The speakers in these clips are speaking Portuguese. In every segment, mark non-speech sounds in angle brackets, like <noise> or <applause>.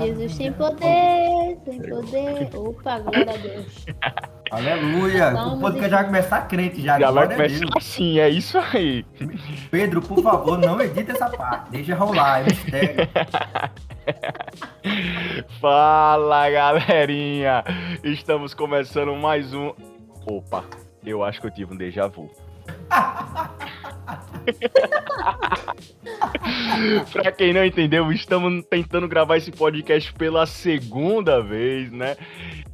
Jesus tem poder, tem poder. Opa, glória a Deus. Aleluia. Vamos o podcast então. já vai começar crente já. Já vai começar assim, é isso aí. Pedro, por favor, não edita essa parte. Deixa rolar, é mistério. <laughs> <laughs> Fala galerinha! Estamos começando mais um. Opa, eu acho que eu tive um déjà vu. <laughs> pra quem não entendeu, estamos tentando gravar esse podcast pela segunda vez, né?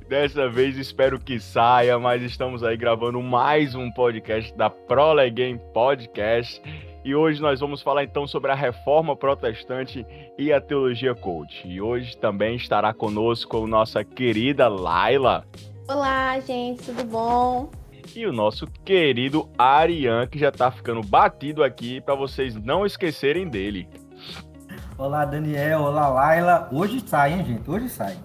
Dessa vez espero que saia, mas estamos aí gravando mais um podcast da Prole Game Podcast. E hoje nós vamos falar então sobre a reforma protestante e a teologia coach. E hoje também estará conosco nossa querida Laila Olá, gente, tudo bom? e o nosso querido Arian, que já tá ficando batido aqui para vocês não esquecerem dele. Olá, Daniel. Olá, Laila. Hoje sai, hein, gente? Hoje sai.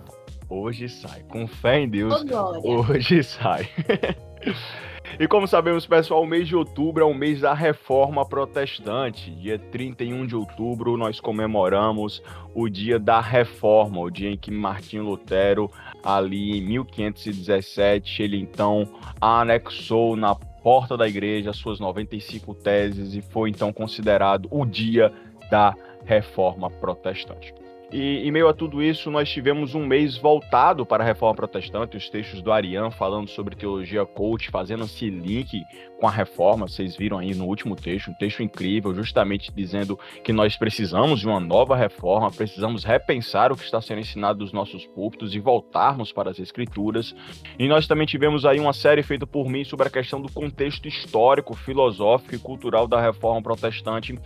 Hoje sai, com fé em Deus, glória. hoje sai. <laughs> E como sabemos, pessoal, o mês de outubro é o mês da reforma protestante. Dia 31 de outubro, nós comemoramos o dia da reforma, o dia em que Martinho Lutero, ali em 1517, ele então anexou na porta da igreja as suas 95 teses e foi então considerado o dia da reforma protestante. E em meio a tudo isso, nós tivemos um mês voltado para a reforma protestante, os textos do Arian falando sobre teologia coach, fazendo esse link com a reforma. Vocês viram aí no último texto, um texto incrível, justamente dizendo que nós precisamos de uma nova reforma, precisamos repensar o que está sendo ensinado dos nossos púlpitos e voltarmos para as escrituras. E nós também tivemos aí uma série feita por mim sobre a questão do contexto histórico, filosófico e cultural da reforma protestante,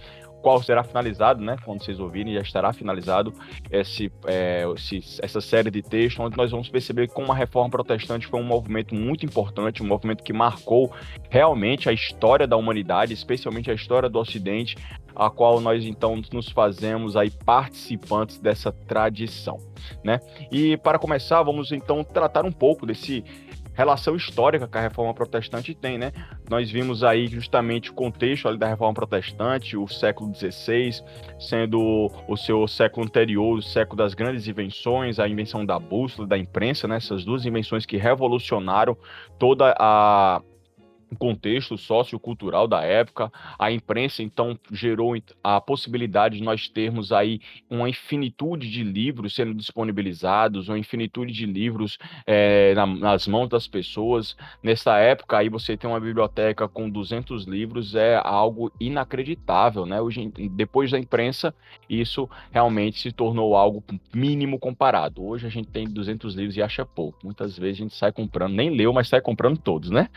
qual será finalizado, né? Quando vocês ouvirem, já estará finalizado esse, é, esse- essa série de textos, onde nós vamos perceber como a reforma protestante foi um movimento muito importante, um movimento que marcou realmente a história da humanidade, especialmente a história do Ocidente, a qual nós então nos fazemos aí participantes dessa tradição, né? E para começar, vamos então tratar um pouco desse relação histórica que a reforma protestante tem, né? Nós vimos aí justamente o contexto ali da reforma protestante, o século XVI, sendo o seu século anterior, o século das grandes invenções, a invenção da bússola, da imprensa, né? Essas duas invenções que revolucionaram toda a contexto sociocultural da época, a imprensa então gerou a possibilidade de nós termos aí uma infinitude de livros sendo disponibilizados, uma infinitude de livros eh, na- nas mãos das pessoas. Nessa época aí você tem uma biblioteca com 200 livros é algo inacreditável, né? Hoje, depois da imprensa, isso realmente se tornou algo mínimo comparado. Hoje a gente tem 200 livros e acha pouco. Muitas vezes a gente sai comprando, nem leu, mas sai comprando todos, né?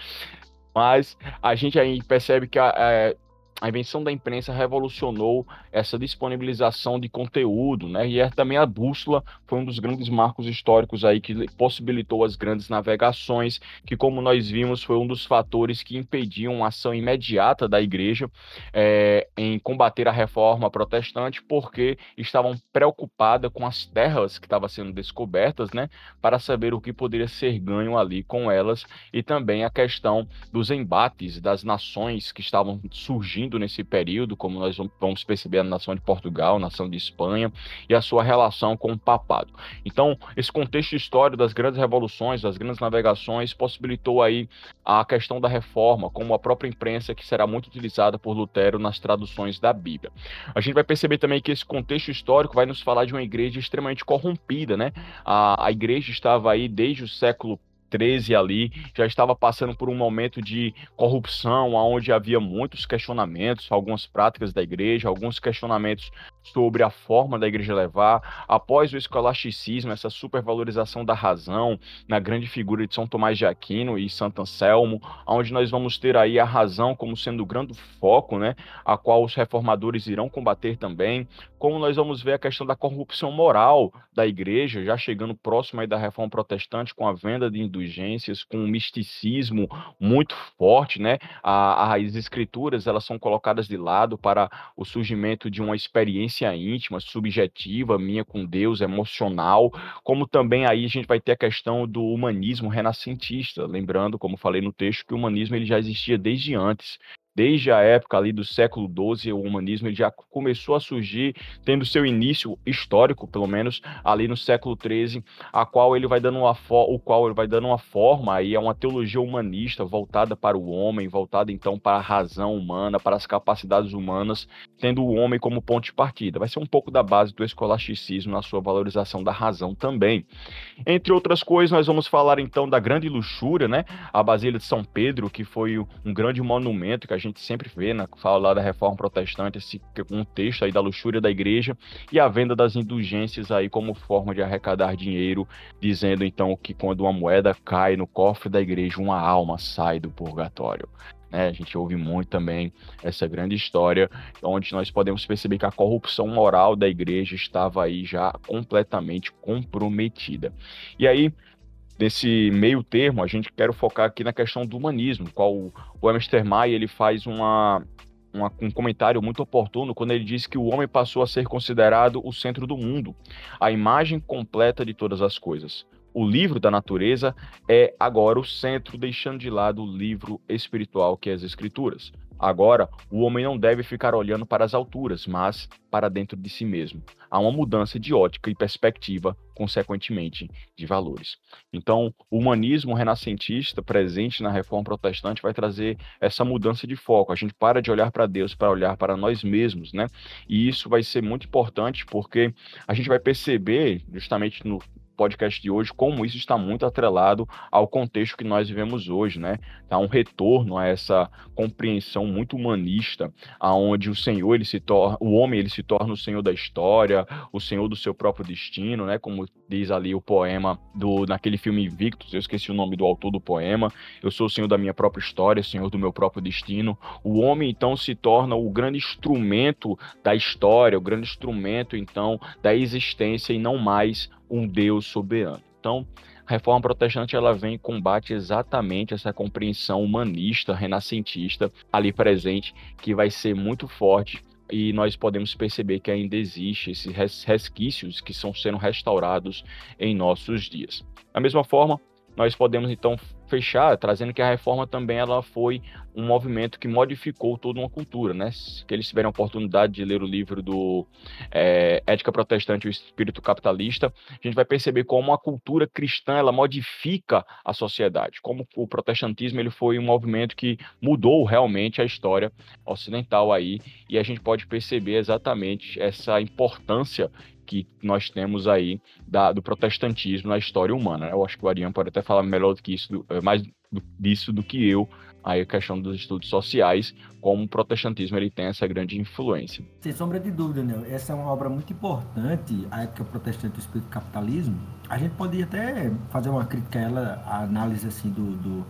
Mas a gente aí percebe que a, é, a invenção da imprensa revolucionou essa disponibilização de conteúdo, né? E é também a bússola foi um dos grandes marcos históricos aí que possibilitou as grandes navegações, que como nós vimos foi um dos fatores que impediam a ação imediata da igreja é, em combater a reforma protestante, porque estavam preocupadas com as terras que estavam sendo descobertas, né? Para saber o que poderia ser ganho ali com elas e também a questão dos embates das nações que estavam surgindo nesse período, como nós vamos- perceber a nação de Portugal, a nação de Espanha e a sua relação com o papado. Então, esse contexto histórico das grandes revoluções, das grandes navegações, possibilitou aí a questão da reforma, como a própria imprensa que será muito utilizada por Lutero nas traduções da Bíblia. A gente vai perceber também que esse contexto histórico vai nos falar de uma igreja extremamente corrompida, né? A, a igreja estava aí desde o século 13 ali, já estava passando por um momento de corrupção, onde havia muitos questionamentos, algumas práticas da igreja, alguns questionamentos sobre a forma da igreja levar. Após o escolasticismo, essa supervalorização da razão, na grande figura de São Tomás de Aquino e Santo Anselmo, onde nós vamos ter aí a razão como sendo o grande foco, né, a qual os reformadores irão combater também, como nós vamos ver a questão da corrupção moral da igreja, já chegando próximo aí da reforma protestante com a venda de indulgências com um misticismo muito forte, né? as escrituras elas são colocadas de lado para o surgimento de uma experiência íntima, subjetiva, minha com Deus, emocional, como também aí a gente vai ter a questão do humanismo renascentista, lembrando, como falei no texto, que o humanismo ele já existia desde antes desde a época ali do século XII, o humanismo já começou a surgir, tendo seu início histórico, pelo menos ali no século XIII, a qual ele vai dando uma o qual ele vai dando uma forma aí é uma teologia humanista voltada para o homem, voltada então para a razão humana, para as capacidades humanas, tendo o homem como ponto de partida. Vai ser um pouco da base do escolasticismo na sua valorização da razão também. Entre outras coisas, nós vamos falar então da grande luxúria, né? A Basílica de São Pedro, que foi um grande monumento que a gente gente sempre vê na fala da reforma protestante, esse contexto aí da luxúria da igreja e a venda das indulgências aí como forma de arrecadar dinheiro, dizendo então que quando uma moeda cai no cofre da igreja, uma alma sai do purgatório. Né? A gente ouve muito também essa grande história, onde nós podemos perceber que a corrupção moral da igreja estava aí já completamente comprometida. E aí, nesse meio termo, a gente quer focar aqui na questão do humanismo, qual o Amstermay ele faz uma, uma, um comentário muito oportuno quando ele diz que o homem passou a ser considerado o centro do mundo, a imagem completa de todas as coisas. O livro da natureza é agora o centro, deixando de lado o livro espiritual que é as Escrituras. Agora, o homem não deve ficar olhando para as alturas, mas para dentro de si mesmo. Há uma mudança de ótica e perspectiva, consequentemente, de valores. Então, o humanismo renascentista presente na reforma protestante vai trazer essa mudança de foco. A gente para de olhar para Deus para olhar para nós mesmos, né? E isso vai ser muito importante porque a gente vai perceber, justamente no, podcast de hoje, como isso está muito atrelado ao contexto que nós vivemos hoje, né? Há um retorno a essa compreensão muito humanista, aonde o Senhor ele se torna, o homem ele se torna o Senhor da história, o Senhor do seu próprio destino, né? Como diz ali o poema do naquele filme Invictus, eu esqueci o nome do autor do poema. Eu sou o Senhor da minha própria história, Senhor do meu próprio destino. O homem então se torna o grande instrumento da história, o grande instrumento então da existência e não mais um Deus soberano. Então, a reforma protestante ela vem e combate exatamente essa compreensão humanista, renascentista ali presente, que vai ser muito forte e nós podemos perceber que ainda existe esses resquícios que estão sendo restaurados em nossos dias. Da mesma forma, nós podemos então fechar trazendo que a reforma também ela foi um movimento que modificou toda uma cultura, né? Que eles tiveram a oportunidade de ler o livro do é, Ética Protestante e o Espírito Capitalista, a gente vai perceber como a cultura cristã ela modifica a sociedade, como o protestantismo ele foi um movimento que mudou realmente a história ocidental aí, e a gente pode perceber exatamente essa importância que nós temos aí da, do protestantismo na história humana. Eu acho que o Ariane pode até falar melhor do que isso, eh, mais disso do que eu, aí a questão dos estudos sociais, como o protestantismo ele tem essa grande influência. Sem sombra de dúvida, né? Essa é uma obra muito importante, a época protestante do espírito capitalismo. A gente poderia até fazer uma crítica a ela, a análise assim do, do,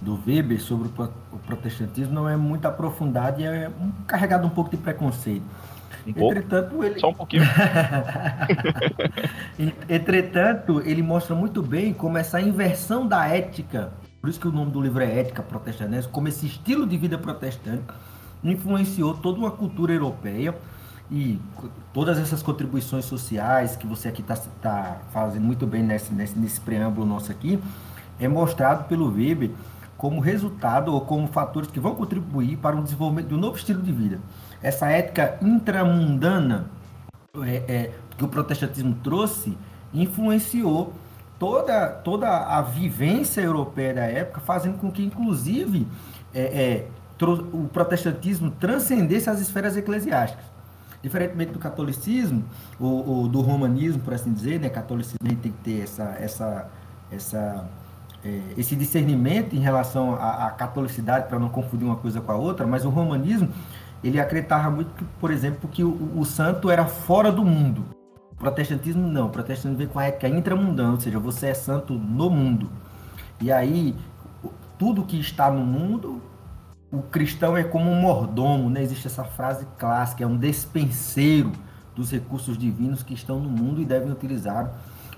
do Weber sobre o protestantismo não é muito aprofundada e é carregado um pouco de preconceito. Um pouco? Entretanto, ele... Só um pouquinho. <laughs> Entretanto, ele mostra muito bem como essa inversão da ética, por isso que o nome do livro é Ética Protestante, como esse estilo de vida protestante influenciou toda uma cultura europeia e todas essas contribuições sociais que você aqui está tá fazendo muito bem nesse, nesse, nesse preâmbulo nosso aqui, é mostrado pelo Weber como resultado ou como fatores que vão contribuir para o desenvolvimento de um novo estilo de vida essa ética intramundana é, é, que o protestantismo trouxe influenciou toda, toda a vivência europeia da época, fazendo com que, inclusive, é, é o protestantismo transcendesse as esferas eclesiásticas. Diferentemente do catolicismo, ou, do romanismo, por assim dizer, né? catolicismo tem que ter essa, essa, essa, é, esse discernimento em relação à, à catolicidade, para não confundir uma coisa com a outra, mas o romanismo ele acreditava muito, por exemplo, que o, o santo era fora do mundo. Protestantismo não, o protestantismo vem com a ética intramundana, ou seja, você é santo no mundo. E aí, tudo que está no mundo, o cristão é como um mordomo, né? Existe essa frase clássica, é um despenseiro dos recursos divinos que estão no mundo e devem utilizar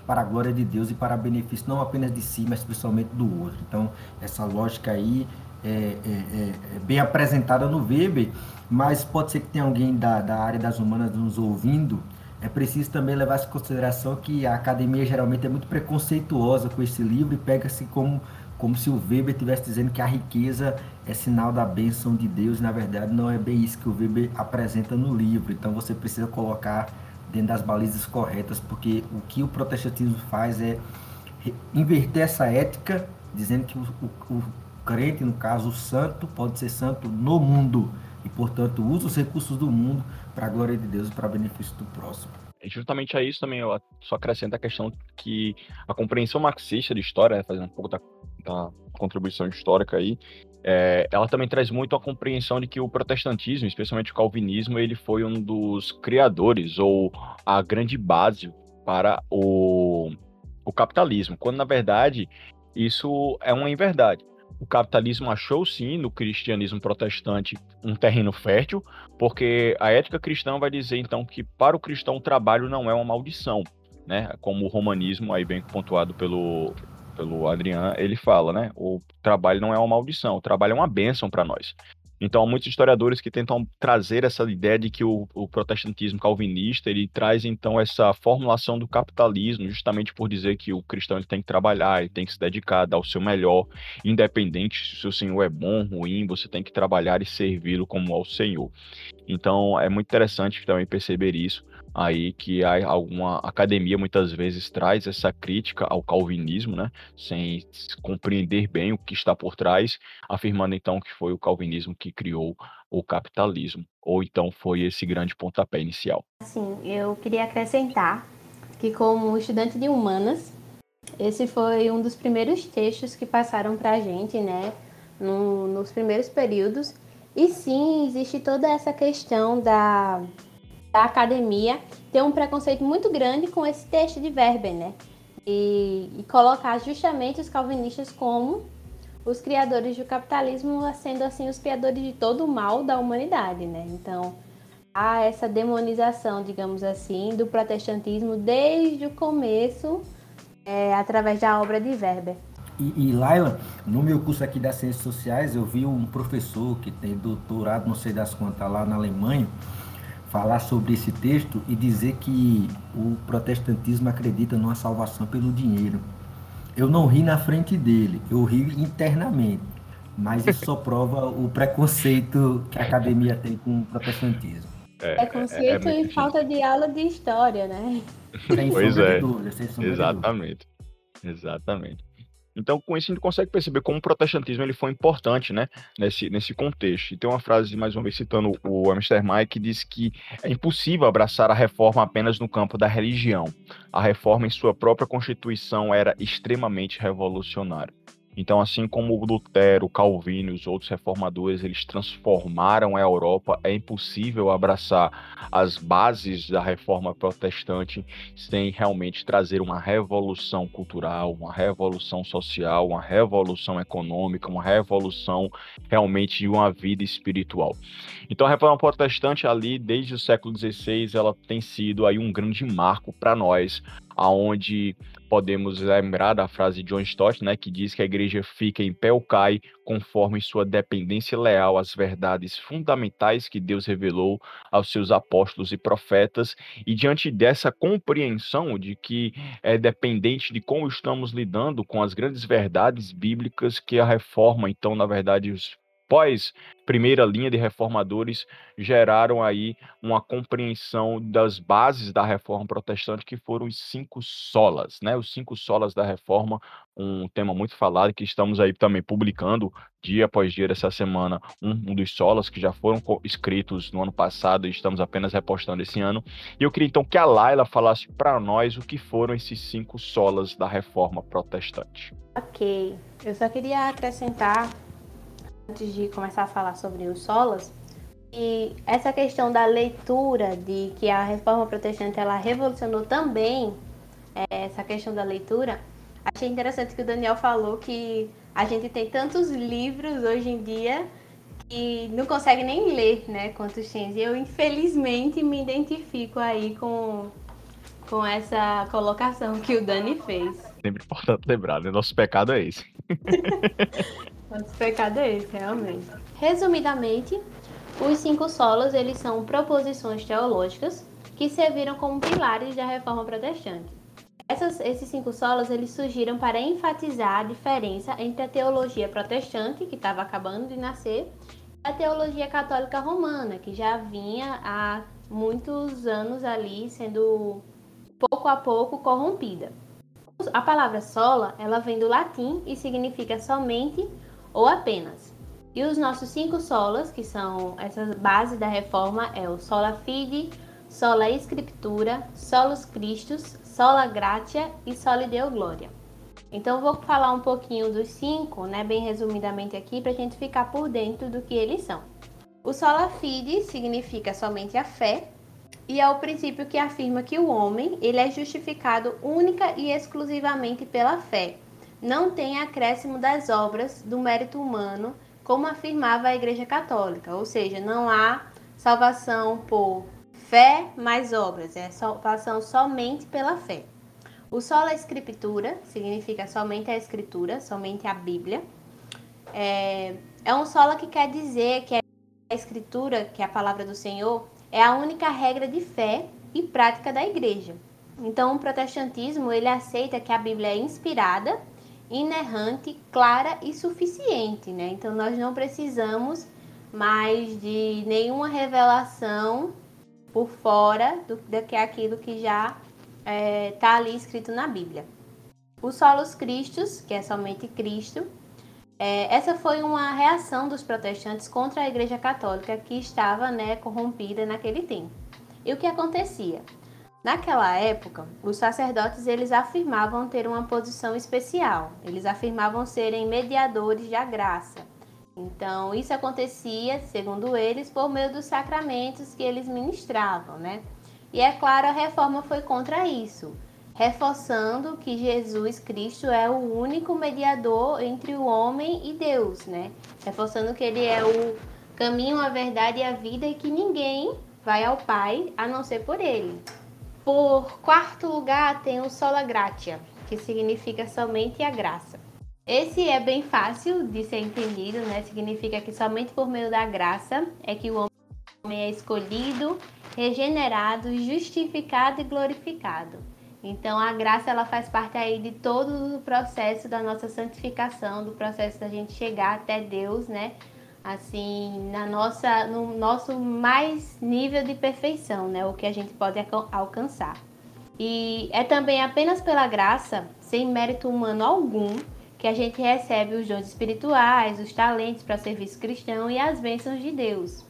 para a glória de Deus e para benefício não apenas de si, mas principalmente do outro. Então, essa lógica aí é, é, é, é bem apresentada no Weber, mas pode ser que tenha alguém da, da área das humanas nos ouvindo. É preciso também levar em consideração que a academia geralmente é muito preconceituosa com esse livro e pega-se como, como se o Weber estivesse dizendo que a riqueza é sinal da bênção de Deus. Na verdade, não é bem isso que o Weber apresenta no livro. Então, você precisa colocar dentro das balizas corretas, porque o que o protestantismo faz é inverter essa ética, dizendo que o, o crente, no caso o santo, pode ser santo no mundo e, portanto, usa os recursos do mundo para a glória de Deus e para benefício do próximo. Justamente a isso também eu só acrescento a questão que a compreensão marxista de história, fazendo um pouco da, da contribuição histórica aí, é, ela também traz muito a compreensão de que o protestantismo, especialmente o calvinismo, ele foi um dos criadores ou a grande base para o, o capitalismo, quando na verdade isso é uma inverdade. O capitalismo achou sim no cristianismo protestante um terreno fértil, porque a ética cristã vai dizer então que para o cristão o trabalho não é uma maldição, né? Como o romanismo aí bem pontuado pelo pelo Adriano, ele fala, né? O trabalho não é uma maldição, o trabalho é uma bênção para nós. Então, há muitos historiadores que tentam trazer essa ideia de que o, o, protestantismo calvinista ele traz então essa formulação do capitalismo, justamente por dizer que o cristão ele tem que trabalhar, ele tem que se dedicar, dar o seu melhor, independente se o Senhor é bom, ruim, você tem que trabalhar e servi-lo como ao Senhor. Então, é muito interessante também perceber isso aí que alguma academia muitas vezes traz essa crítica ao calvinismo, né, sem compreender bem o que está por trás, afirmando então que foi o calvinismo que criou o capitalismo, ou então foi esse grande pontapé inicial. Sim, eu queria acrescentar que como estudante de humanas, esse foi um dos primeiros textos que passaram para a gente, né, no, nos primeiros períodos. E sim, existe toda essa questão da da academia tem um preconceito muito grande com esse texto de Verben, né? E, e, colocar justamente os calvinistas como os criadores do capitalismo, sendo assim os criadores de todo o mal da humanidade, né? Então, há essa demonização, digamos assim, do protestantismo desde o começo, é, através da obra de Weber. E, e Laila, no meu curso aqui das Ciências Sociais, eu vi um professor que tem doutorado, não sei das quantas, lá na Alemanha, falar sobre esse texto e dizer que o protestantismo acredita numa salvação pelo dinheiro. Eu não ri na frente dele, eu ri internamente. Mas isso só prova o preconceito que a academia tem com o protestantismo. É, preconceito é, é e falta de aula de história, né? Sem pois é. Dúvida, Exatamente. Exatamente. Então, com isso, a gente consegue perceber como o protestantismo ele foi importante né, nesse, nesse contexto. E tem uma frase, mais uma vez citando o Amsterdam, que diz que é impossível abraçar a reforma apenas no campo da religião. A reforma em sua própria constituição era extremamente revolucionária. Então, assim como Lutero, Calvino e os outros reformadores, eles transformaram a Europa, é impossível abraçar as bases da reforma protestante sem realmente trazer uma revolução cultural, uma revolução social, uma revolução econômica, uma revolução realmente de uma vida espiritual. Então, a reforma protestante ali, desde o século XVI, ela tem sido aí um grande marco para nós, aonde podemos lembrar da frase de John Stott, né, que diz que a igreja fica em pé ou cai conforme sua dependência leal às verdades fundamentais que Deus revelou aos seus apóstolos e profetas, e diante dessa compreensão de que é dependente de como estamos lidando com as grandes verdades bíblicas que a reforma, então, na verdade, os pós primeira linha de reformadores geraram aí uma compreensão das bases da reforma protestante que foram os cinco solas, né? Os cinco solas da reforma, um tema muito falado que estamos aí também publicando dia após dia essa semana, um, um dos solas que já foram escritos no ano passado e estamos apenas repostando esse ano. E eu queria então que a Laila falasse para nós o que foram esses cinco solas da reforma protestante. Ok, eu só queria acrescentar antes de começar a falar sobre os solas, e essa questão da leitura, de que a reforma protestante ela revolucionou também é, essa questão da leitura, achei interessante que o Daniel falou que a gente tem tantos livros hoje em dia que não consegue nem ler, né, quantos tem. E eu, infelizmente, me identifico aí com, com essa colocação que o Dani fez. Sempre importante lembrar, né? Nosso pecado é esse. <laughs> Nosso pecado é esse, realmente. Resumidamente, os cinco solos eles são proposições teológicas que serviram como pilares da reforma protestante. Essas, esses cinco solos eles surgiram para enfatizar a diferença entre a teologia protestante, que estava acabando de nascer, e a teologia católica romana, que já vinha há muitos anos ali sendo pouco a pouco corrompida. A palavra sola, ela vem do latim e significa somente ou apenas. E os nossos cinco solas, que são essas bases da reforma, é o sola fide, sola scriptura, solus Christus, sola gratia e sola deo gloria. Então vou falar um pouquinho dos cinco, né, bem resumidamente aqui, para a gente ficar por dentro do que eles são. O sola fide significa somente a fé, e é o princípio que afirma que o homem ele é justificado única e exclusivamente pela fé. Não tem acréscimo das obras do mérito humano, como afirmava a Igreja Católica, ou seja, não há salvação por fé mais obras, é salvação somente pela fé. O sola escritura significa somente a escritura, somente a Bíblia. É, é um sola que quer dizer que a escritura, que é a palavra do Senhor, é a única regra de fé e prática da igreja. Então, o protestantismo ele aceita que a Bíblia é inspirada, inerrante, clara e suficiente, né? Então, nós não precisamos mais de nenhuma revelação por fora do, do que aquilo que já está é, tá ali escrito na Bíblia. O solos Christus, que é somente Cristo, é, essa foi uma reação dos protestantes contra a Igreja Católica que estava né, corrompida naquele tempo. E o que acontecia? Naquela época, os sacerdotes eles afirmavam ter uma posição especial. Eles afirmavam serem mediadores da graça. Então, isso acontecia, segundo eles, por meio dos sacramentos que eles ministravam, né? E é claro, a reforma foi contra isso, reforçando que Jesus Cristo é o único mediador entre o homem e Deus, né? Reforçando que ele é o caminho, a verdade e a vida e que ninguém vai ao Pai a não ser por ele. Por quarto lugar, tem o sola gratia, que significa somente a graça. Esse é bem fácil de ser entendido, né? Significa que somente por meio da graça é que o homem é escolhido, regenerado, justificado e glorificado. Então a graça ela faz parte aí de todo o processo da nossa santificação, do processo da gente chegar até Deus, né? Assim, na nossa no nosso mais nível de perfeição, né? O que a gente pode alcançar. E é também apenas pela graça, sem mérito humano algum, que a gente recebe os dons espirituais, os talentos para serviço cristão e as bênçãos de Deus.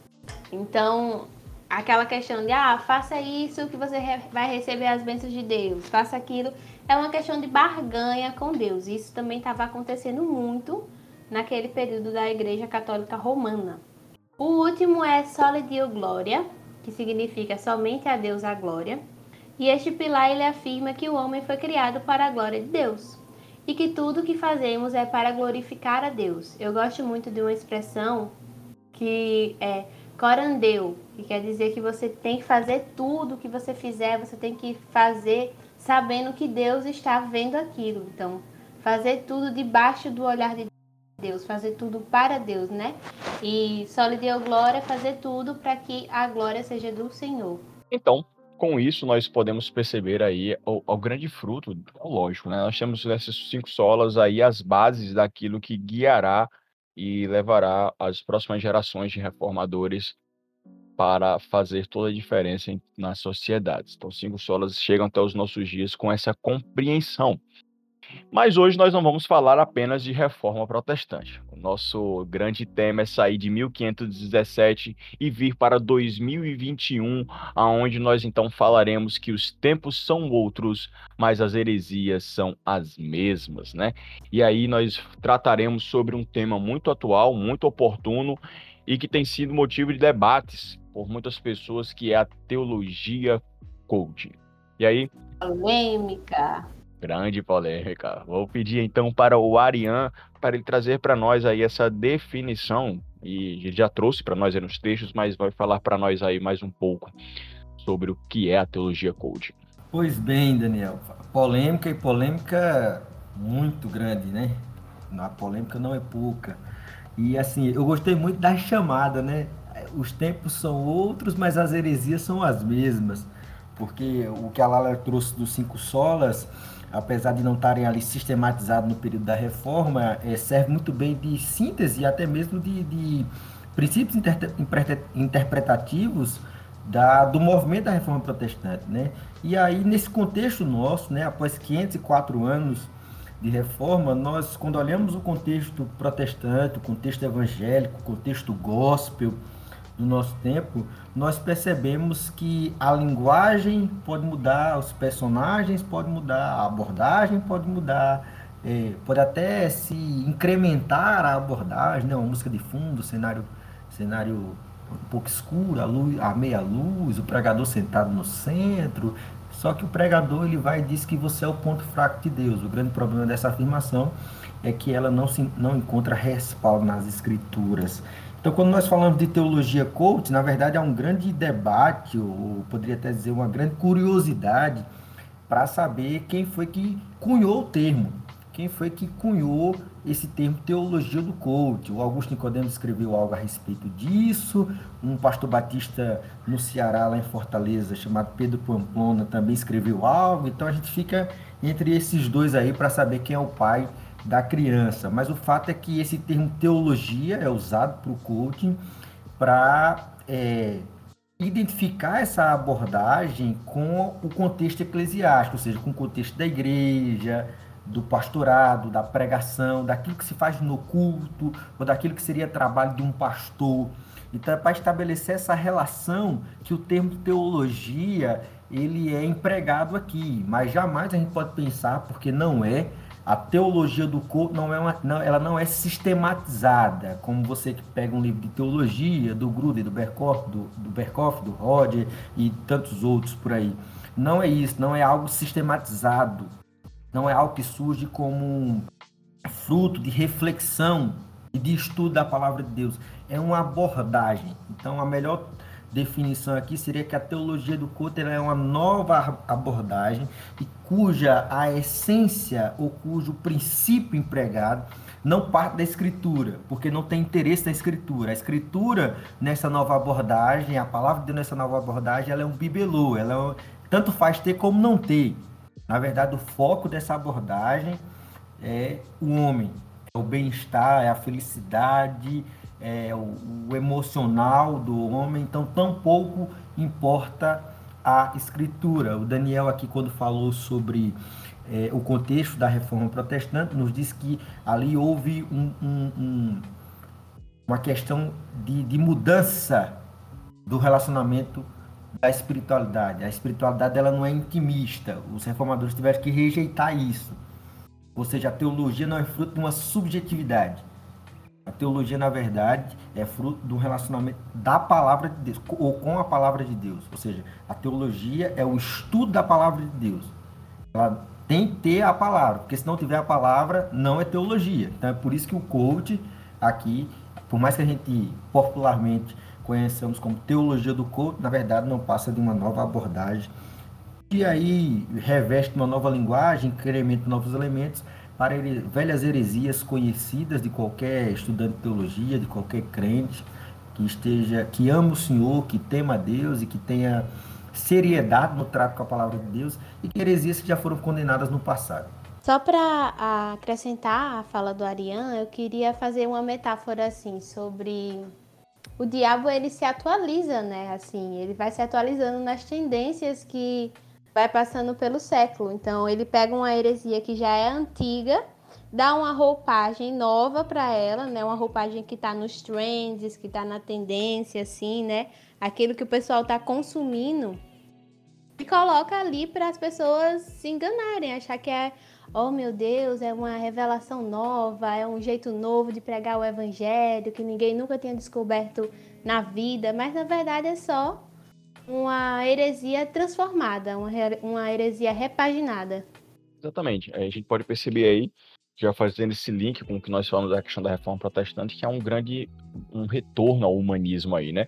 Então, aquela questão de, ah, faça isso que você vai receber as bênçãos de Deus, faça aquilo, é uma questão de barganha com Deus. Isso também estava acontecendo muito naquele período da Igreja Católica Romana. O último é Soli Dio Gloria, que significa somente a Deus a glória. E este pilar ele afirma que o homem foi criado para a glória de Deus e que tudo que fazemos é para glorificar a Deus. Eu gosto muito de uma expressão que é corandeu, que quer dizer que você tem que fazer tudo que você fizer, você tem que fazer sabendo que Deus está vendo aquilo. Então, fazer tudo debaixo do olhar de Deus, fazer tudo para Deus, né? E só lhe deu glória, fazer tudo para que a glória seja do Senhor. Então, com isso, nós podemos perceber aí o, o grande fruto, lógico, né? Nós temos essas cinco solas aí, as bases daquilo que guiará e levará as próximas gerações de reformadores para fazer toda a diferença nas sociedades. Então, cinco solas chegam até os nossos dias com essa compreensão. Mas hoje nós não vamos falar apenas de reforma protestante. O nosso grande tema é sair de 1517 e vir para 2021, aonde nós então falaremos que os tempos são outros, mas as heresias são as mesmas, né? E aí nós trataremos sobre um tema muito atual, muito oportuno e que tem sido motivo de debates por muitas pessoas, que é a teologia coaching. E aí? Polêmica. Grande polêmica. Vou pedir então para o Arian para ele trazer para nós aí essa definição e ele já trouxe para nós aí nos textos, mas vai falar para nós aí mais um pouco sobre o que é a teologia coaching. Pois bem, Daniel. Polêmica e polêmica muito grande, né? A polêmica não é pouca. E assim, eu gostei muito da chamada, né? Os tempos são outros, mas as heresias são as mesmas. Porque o que a Lala trouxe dos cinco solas, apesar de não estarem ali sistematizados no período da reforma, é, serve muito bem de síntese e até mesmo de, de princípios inter, interpretativos da, do movimento da reforma protestante. Né? E aí, nesse contexto nosso, né, após 504 anos de reforma, nós, quando olhamos o contexto protestante, o contexto evangélico, o contexto gospel do nosso tempo, nós percebemos que a linguagem pode mudar, os personagens podem mudar, a abordagem pode mudar, é, pode até se incrementar a abordagem, né? uma música de fundo, cenário, cenário um pouco escuro, a, luz, a meia luz, o pregador sentado no centro, só que o pregador ele vai e diz que você é o ponto fraco de Deus. O grande problema dessa afirmação é que ela não, se, não encontra respaldo nas escrituras. Então, quando nós falamos de teologia coach, na verdade há um grande debate, ou poderia até dizer uma grande curiosidade, para saber quem foi que cunhou o termo quem foi que cunhou esse termo teologia do coach. O Augusto Nicodemo escreveu algo a respeito disso, um pastor batista no Ceará, lá em Fortaleza, chamado Pedro Pamplona, também escreveu algo, então a gente fica entre esses dois aí para saber quem é o pai da criança. Mas o fato é que esse termo teologia é usado para o coaching para é, identificar essa abordagem com o contexto eclesiástico, ou seja, com o contexto da igreja, do pastorado, da pregação, daquilo que se faz no culto, ou daquilo que seria trabalho de um pastor. Então é para estabelecer essa relação que o termo teologia ele é empregado aqui, mas jamais a gente pode pensar, porque não é, a teologia do corpo não é uma, não, ela não é sistematizada, como você que pega um livro de teologia do Gruder, do Berkoff, do, do Berkoff, do Roger e tantos outros por aí. Não é isso, não é algo sistematizado não é algo que surge como fruto de reflexão e de estudo da palavra de Deus. É uma abordagem. Então, a melhor definição aqui seria que a teologia do culto é uma nova abordagem e cuja a essência ou cujo princípio empregado não parte da escritura, porque não tem interesse na escritura. A escritura nessa nova abordagem, a palavra de Deus nessa nova abordagem, ela é um bibelô, ela é, tanto faz ter como não ter. Na verdade, o foco dessa abordagem é o homem, é o bem-estar, é a felicidade, é o, o emocional do homem. Então, tão pouco importa a escritura. O Daniel aqui, quando falou sobre é, o contexto da reforma protestante, nos diz que ali houve um, um, um, uma questão de, de mudança do relacionamento da espiritualidade. A espiritualidade ela não é intimista. Os reformadores tiveram que rejeitar isso. Ou seja, a teologia não é fruto de uma subjetividade. A teologia, na verdade, é fruto do relacionamento da palavra de Deus, ou com a palavra de Deus. Ou seja, a teologia é o estudo da palavra de Deus. Ela tem que ter a palavra, porque se não tiver a palavra, não é teologia. Então é por isso que o coach aqui, por mais que a gente popularmente conhecemos como teologia do coach, na verdade não passa de uma nova abordagem e aí reveste uma nova linguagem, incrementa novos elementos para velhas heresias conhecidas de qualquer estudante de teologia, de qualquer crente que esteja, que ama o Senhor, que tema a Deus e que tenha seriedade no trato com a palavra de Deus e que heresias que já foram condenadas no passado. Só para acrescentar a fala do Arian, eu queria fazer uma metáfora assim sobre o diabo ele se atualiza, né? Assim, ele vai se atualizando nas tendências que vai passando pelo século. Então, ele pega uma heresia que já é antiga, dá uma roupagem nova para ela, né? Uma roupagem que está nos trends, que está na tendência, assim, né? Aquilo que o pessoal está consumindo e coloca ali para as pessoas se enganarem, achar que é oh meu Deus, é uma revelação nova, é um jeito novo de pregar o evangelho que ninguém nunca tinha descoberto na vida, mas na verdade é só uma heresia transformada, uma, uma heresia repaginada. Exatamente. A gente pode perceber aí, já fazendo esse link com o que nós falamos da questão da reforma protestante, que é um grande um retorno ao humanismo aí, né?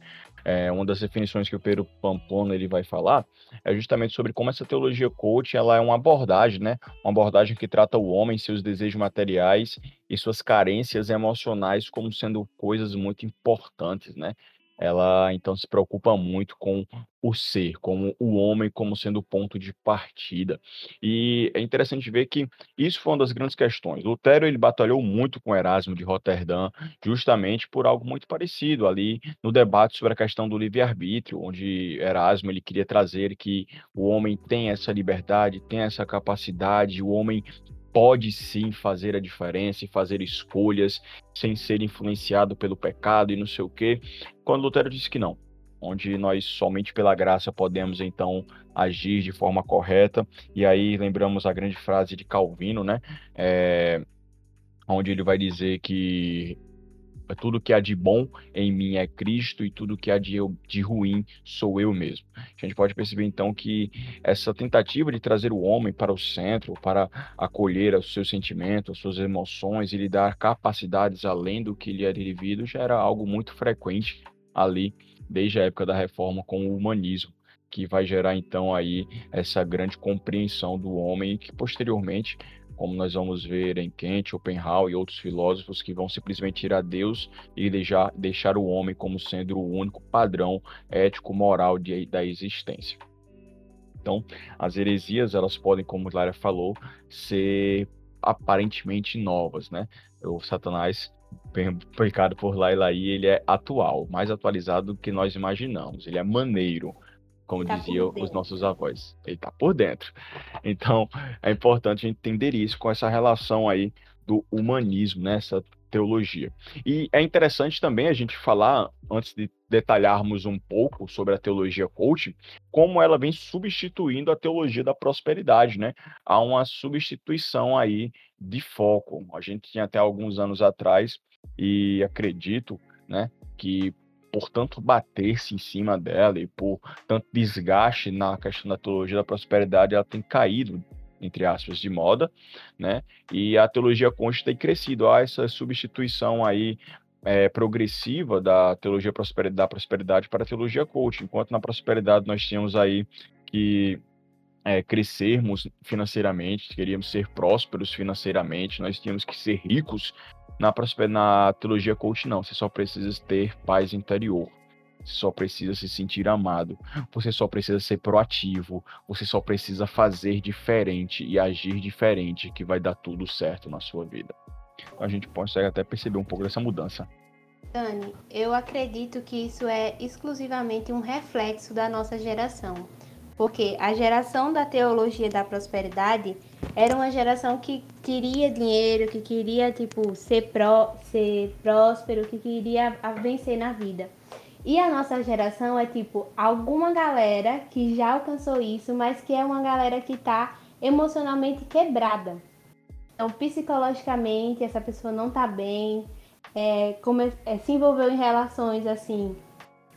é, uma das definições que o Pedro Pamplona ele vai falar é justamente sobre como essa teologia coach ela é uma abordagem, né? Uma abordagem que trata o homem, seus desejos materiais e suas carências emocionais como sendo coisas muito importantes, né? Ela então se preocupa muito com o ser, com o homem como sendo o ponto de partida. E é interessante ver que isso foi uma das grandes questões. Lutero ele batalhou muito com Erasmo de Roterdã, justamente por algo muito parecido ali no debate sobre a questão do livre-arbítrio, onde Erasmo ele queria trazer que o homem tem essa liberdade, tem essa capacidade, o homem pode sim fazer a diferença e fazer escolhas sem ser influenciado pelo pecado e não sei o quê, quando Lutero disse que não, onde nós somente pela graça podemos então agir de forma correta. E aí lembramos a grande frase de Calvino, né? É, onde ele vai dizer que tudo que há de bom em mim é Cristo e tudo que há de, de ruim sou eu mesmo. A gente pode perceber então que essa tentativa de trazer o homem para o centro, para acolher os seus sentimentos, as suas emoções e lhe dar capacidades além do que lhe é devido já era algo muito frequente ali desde a época da reforma com o humanismo que vai gerar então aí essa grande compreensão do homem que posteriormente como nós vamos ver em Kant, Schopenhauer e outros filósofos que vão simplesmente tirar Deus e deixar, deixar o homem como sendo o único padrão ético-moral da existência. Então, as heresias, elas podem, como Lara falou, ser aparentemente novas, né? O Satanás, pecado por Laila ele é atual, mais atualizado do que nós imaginamos. Ele é maneiro, como tá diziam os nossos avós. Ele está por dentro. Então, é importante entender isso com essa relação aí do humanismo, nessa né, teologia. E é interessante também a gente falar, antes de detalharmos um pouco sobre a teologia coaching, como ela vem substituindo a teologia da prosperidade, né? Há uma substituição aí de foco. A gente tinha até alguns anos atrás, e acredito, né, que por tanto bater-se em cima dela e por tanto desgaste na questão da teologia da prosperidade, ela tem caído, entre aspas, de moda, né? E a teologia consta tem crescido. Há essa substituição aí é, progressiva da teologia prosperidade, da prosperidade para a teologia coaching. Enquanto na prosperidade nós tínhamos aí que é, crescermos financeiramente, queríamos ser prósperos financeiramente, nós tínhamos que ser ricos na, na teologia coach, não. Você só precisa ter paz interior. Você só precisa se sentir amado. Você só precisa ser proativo. Você só precisa fazer diferente e agir diferente, que vai dar tudo certo na sua vida. A gente consegue até perceber um pouco dessa mudança. Dani, eu acredito que isso é exclusivamente um reflexo da nossa geração. Porque a geração da teologia da prosperidade era uma geração que queria dinheiro, que queria tipo ser pró, ser próspero, que queria vencer na vida. E a nossa geração é tipo alguma galera que já alcançou isso, mas que é uma galera que tá emocionalmente quebrada. Então, psicologicamente, essa pessoa não tá bem, é, como é, se envolveu em relações assim,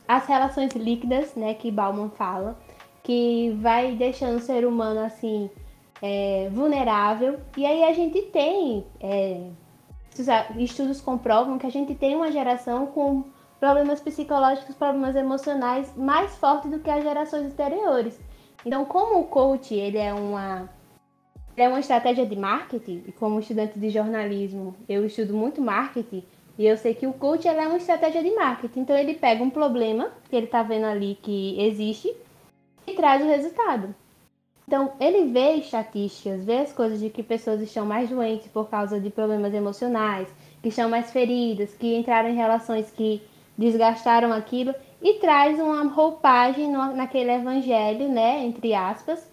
as relações líquidas, né, que Bauman fala, que vai deixando o ser humano assim é, vulnerável. E aí a gente tem, é, estudos comprovam que a gente tem uma geração com problemas psicológicos, problemas emocionais mais fortes do que as gerações anteriores. Então, como o coach ele é uma é uma estratégia de marketing, e como estudante de jornalismo, eu estudo muito marketing, e eu sei que o coach é uma estratégia de marketing. Então, ele pega um problema que ele está vendo ali que existe e traz o resultado. Então, ele vê estatísticas, vê as coisas de que pessoas estão mais doentes por causa de problemas emocionais, que estão mais feridas, que entraram em relações que desgastaram aquilo e traz uma roupagem no, naquele evangelho, né, entre aspas,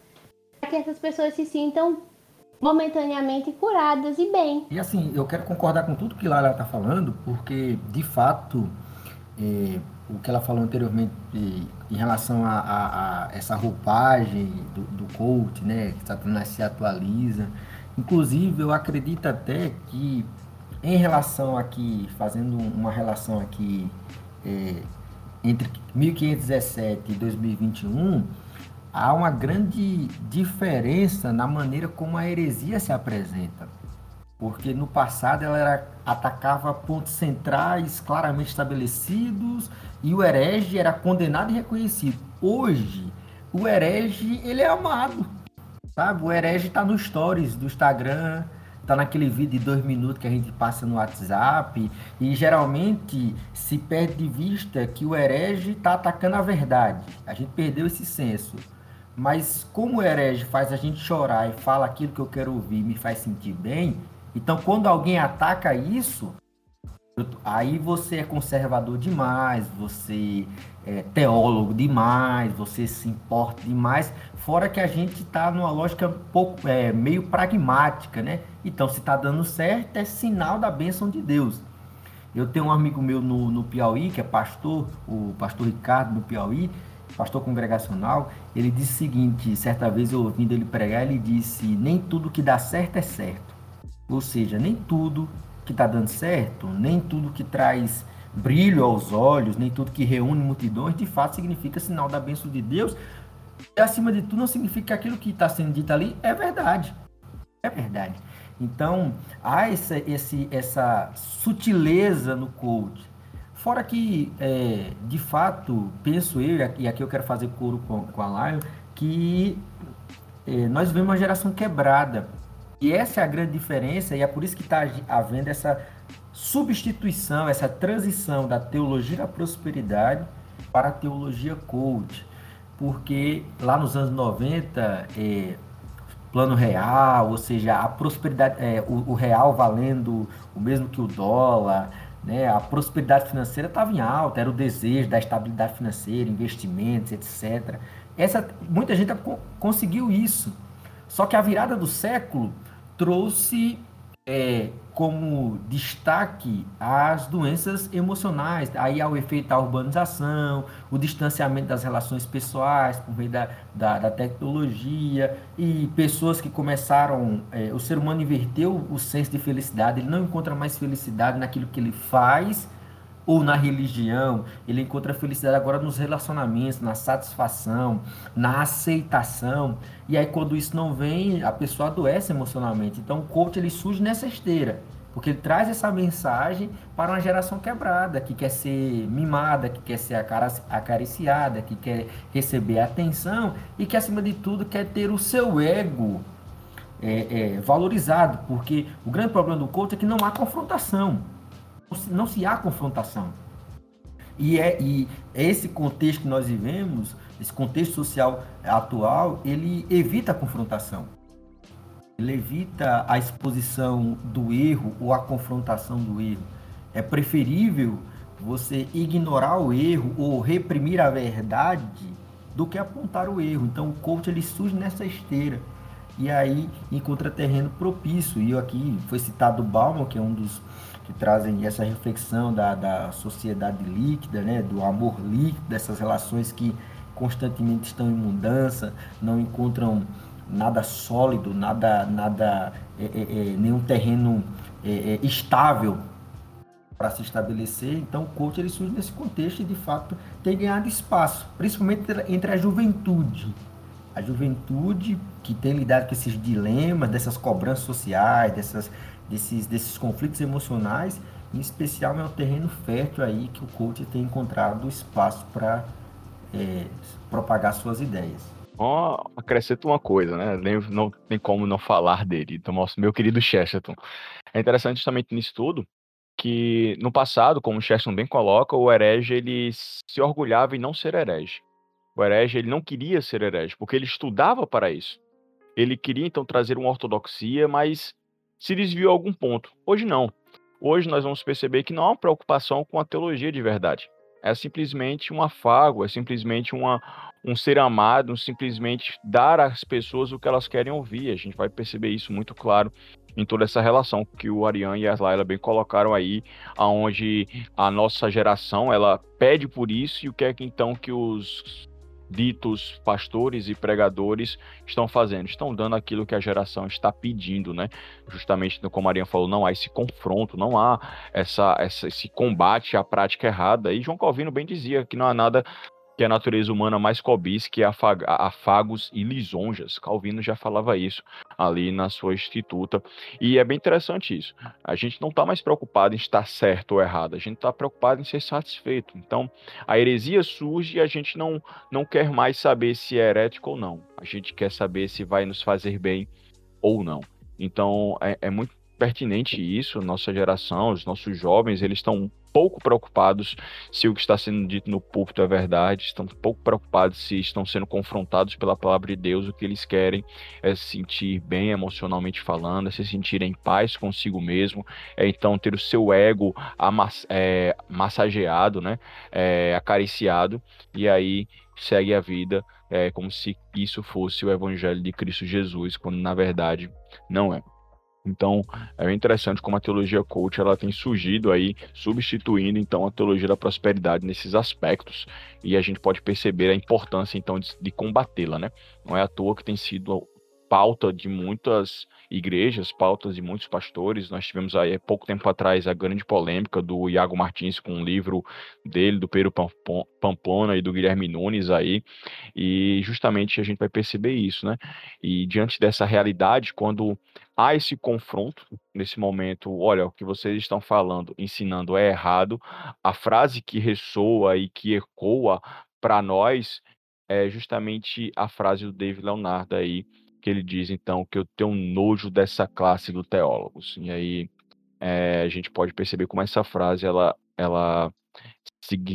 para que essas pessoas se sintam momentaneamente curadas e bem. E assim, eu quero concordar com tudo que Lara está falando, porque de fato é, o que ela falou anteriormente em relação a, a, a essa roupagem do, do coach, né, que Satanás se atualiza. Inclusive, eu acredito até que em relação aqui, fazendo uma relação aqui é, entre 1517 e 2021, há uma grande diferença na maneira como a heresia se apresenta. Porque no passado ela era, atacava pontos centrais claramente estabelecidos e o herege era condenado e reconhecido. Hoje, o herege, ele é amado, sabe? O herege está nos stories do Instagram, tá naquele vídeo de dois minutos que a gente passa no WhatsApp e geralmente se perde de vista que o herege está atacando a verdade. A gente perdeu esse senso. Mas como o herege faz a gente chorar e fala aquilo que eu quero ouvir me faz sentir bem, então quando alguém ataca isso, aí você é conservador demais, você é teólogo demais, você se importa demais, fora que a gente está numa lógica pouco, é, meio pragmática, né? Então, se está dando certo, é sinal da bênção de Deus. Eu tenho um amigo meu no, no Piauí, que é pastor, o pastor Ricardo no Piauí, pastor congregacional, ele disse o seguinte, certa vez eu ouvindo ele pregar, ele disse, nem tudo que dá certo é certo. Ou seja, nem tudo que está dando certo, nem tudo que traz brilho aos olhos, nem tudo que reúne multidões, de fato significa sinal da bênção de Deus. E acima de tudo, não significa que aquilo que está sendo dito ali é verdade. É verdade. Então, há essa, esse, essa sutileza no coach. Fora que, é, de fato, penso eu, e aqui eu quero fazer coro com, com a Lion, que é, nós vemos uma geração quebrada. E essa é a grande diferença, e é por isso que está havendo essa substituição, essa transição da teologia da prosperidade para a teologia coach. Porque lá nos anos 90, é, plano real, ou seja, a prosperidade, é, o, o, real valendo o mesmo que o dólar, né? a prosperidade financeira estava em alta, era o desejo da estabilidade financeira, investimentos, etc. Essa, muita gente conseguiu isso. Só que a virada do século trouxe é, como destaque as doenças emocionais. Aí há o efeito da urbanização, o distanciamento das relações pessoais por meio da, da, da tecnologia e pessoas que começaram. É, o ser humano inverteu o senso de felicidade, ele não encontra mais felicidade naquilo que ele faz ou na religião, ele encontra felicidade agora nos relacionamentos, na satisfação, na aceitação. E aí quando isso não vem, a pessoa adoece emocionalmente. Então o coach ele surge nessa esteira, porque ele traz essa mensagem para uma geração quebrada, que quer ser mimada, que quer ser acariciada, que quer receber atenção e que acima de tudo quer ter o seu ego é, é, valorizado, porque o grande problema do coach é que não há confrontação não se há confrontação. E é e esse contexto que nós vivemos, esse contexto social atual, ele evita a confrontação. Ele evita a exposição do erro ou a confrontação do erro. É preferível você ignorar o erro ou reprimir a verdade do que apontar o erro. Então o coach ele surge nessa esteira e aí encontra terreno propício. E aqui foi citado o Bauman, que é um dos que trazem essa reflexão da, da sociedade líquida, né, do amor líquido, dessas relações que constantemente estão em mudança, não encontram nada sólido, nada, nada é, é, é, nenhum terreno é, é, estável para se estabelecer. Então, o coach ele surge nesse contexto e, de fato, tem ganhado espaço, principalmente entre a juventude. A juventude que tem lidado com esses dilemas, dessas cobranças sociais, dessas desses, desses conflitos emocionais, em especial é um terreno fértil aí que o coach tem encontrado espaço para é, propagar suas ideias. Oh, acrescento uma coisa, né? Não tem como não falar dele, do nosso meu querido Chesterton. É interessante justamente nisso tudo que no passado, como o Chesterton bem coloca, o herege ele se orgulhava em não ser herege. O herege ele não queria ser herege, porque ele estudava para isso. Ele queria então trazer uma ortodoxia, mas se desviou a algum ponto. Hoje não. Hoje nós vamos perceber que não há uma preocupação com a teologia de verdade. É simplesmente um afago, é simplesmente uma, um ser amado, um simplesmente dar às pessoas o que elas querem ouvir. A gente vai perceber isso muito claro em toda essa relação que o Ariane e a Laila bem colocaram aí, aonde a nossa geração ela pede por isso e o que é que então que os ditos pastores e pregadores estão fazendo? Estão dando aquilo que a geração está pedindo, né? Justamente como a Maria falou, não há esse confronto, não há essa, essa, esse combate à prática errada. E João Calvino bem dizia que não há nada que a natureza humana mais cobiça, que é afagos e lisonjas. Calvino já falava isso ali na sua instituta. E é bem interessante isso. A gente não está mais preocupado em estar certo ou errado, a gente está preocupado em ser satisfeito. Então, a heresia surge e a gente não, não quer mais saber se é herético ou não. A gente quer saber se vai nos fazer bem ou não. Então, é, é muito pertinente isso, nossa geração, os nossos jovens, eles estão pouco preocupados se o que está sendo dito no púlpito é verdade, estão pouco preocupados se estão sendo confrontados pela palavra de Deus, o que eles querem é se sentir bem emocionalmente falando, é se sentir em paz consigo mesmo, é então ter o seu ego amass é, massageado, né, é, acariciado, e aí segue a vida é, como se isso fosse o evangelho de Cristo Jesus, quando na verdade não é. Então, é interessante como a teologia coach ela tem surgido aí, substituindo então a teologia da prosperidade nesses aspectos, e a gente pode perceber a importância então de, de combatê-la, né? Não é à toa que tem sido pauta de muitas igrejas, pautas de muitos pastores. Nós tivemos aí há pouco tempo atrás a grande polêmica do Iago Martins com um livro dele, do Pedro Pamplona e do Guilherme Nunes aí, e justamente a gente vai perceber isso, né? E diante dessa realidade, quando há esse confronto nesse momento, olha, o que vocês estão falando, ensinando é errado, a frase que ressoa e que ecoa para nós é justamente a frase do David Leonardo aí, que ele diz então que eu tenho nojo dessa classe do teólogos. E aí é, a gente pode perceber como essa frase ela, ela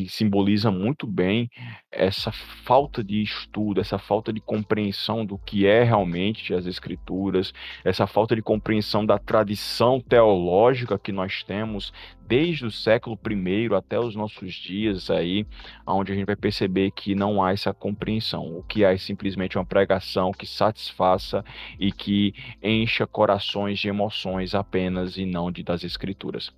simboliza muito bem essa falta de estudo, essa falta de compreensão do que é realmente as escrituras, essa falta de compreensão da tradição teológica que nós temos desde o século I até os nossos dias aí, onde a gente vai perceber que não há essa compreensão. O que há é simplesmente uma pregação que satisfaça e que encha corações de emoções apenas e não de das escrituras.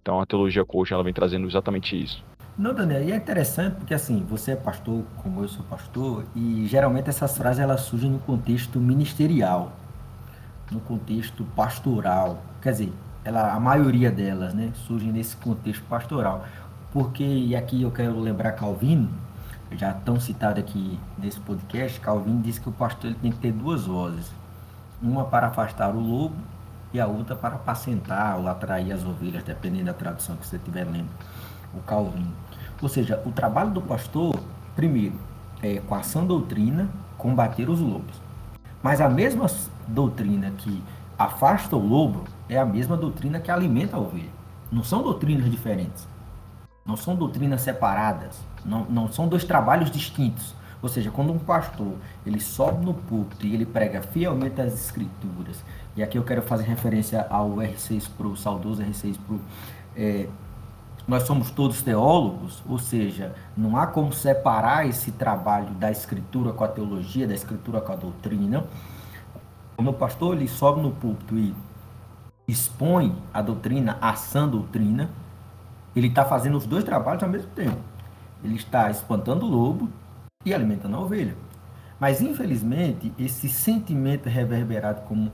Então a teologia coach ela vem trazendo exatamente isso. Não, Daniel, e é interessante porque assim, você é pastor, como eu sou pastor, e geralmente essas frases elas surgem no contexto ministerial, no contexto pastoral. Quer dizer, ela, a maioria delas, né, surgem nesse contexto pastoral. Porque, e aqui eu quero lembrar Calvino, já tão citado aqui nesse podcast, Calvino disse que o pastor ele tem que ter duas vozes. Uma para afastar o lobo e a outra para apacentar ou atrair as ovelhas, dependendo da tradução que você estiver lendo o Calvino. Ou seja, o trabalho do pastor, primeiro, é com a sã doutrina, combater os lobos. Mas a mesma doutrina que afasta o lobo é a mesma doutrina que alimenta a ovelha. Não são doutrinas diferentes. Não são doutrinas separadas. Não, não são dois trabalhos distintos. Ou seja, quando um pastor ele sobe no púlpito e ele prega fielmente as escrituras, e aqui eu quero fazer referência ao R6 Pro, saudoso R6 Pro, é, nós somos todos teólogos, ou seja, não há como separar esse trabalho da escritura com a teologia, da escritura com a doutrina. O meu pastor ele sobe no púlpito e expõe a doutrina, a sã doutrina, ele está fazendo os dois trabalhos ao mesmo tempo. Ele está espantando o lobo e alimentando a ovelha. Mas infelizmente esse sentimento reverberado como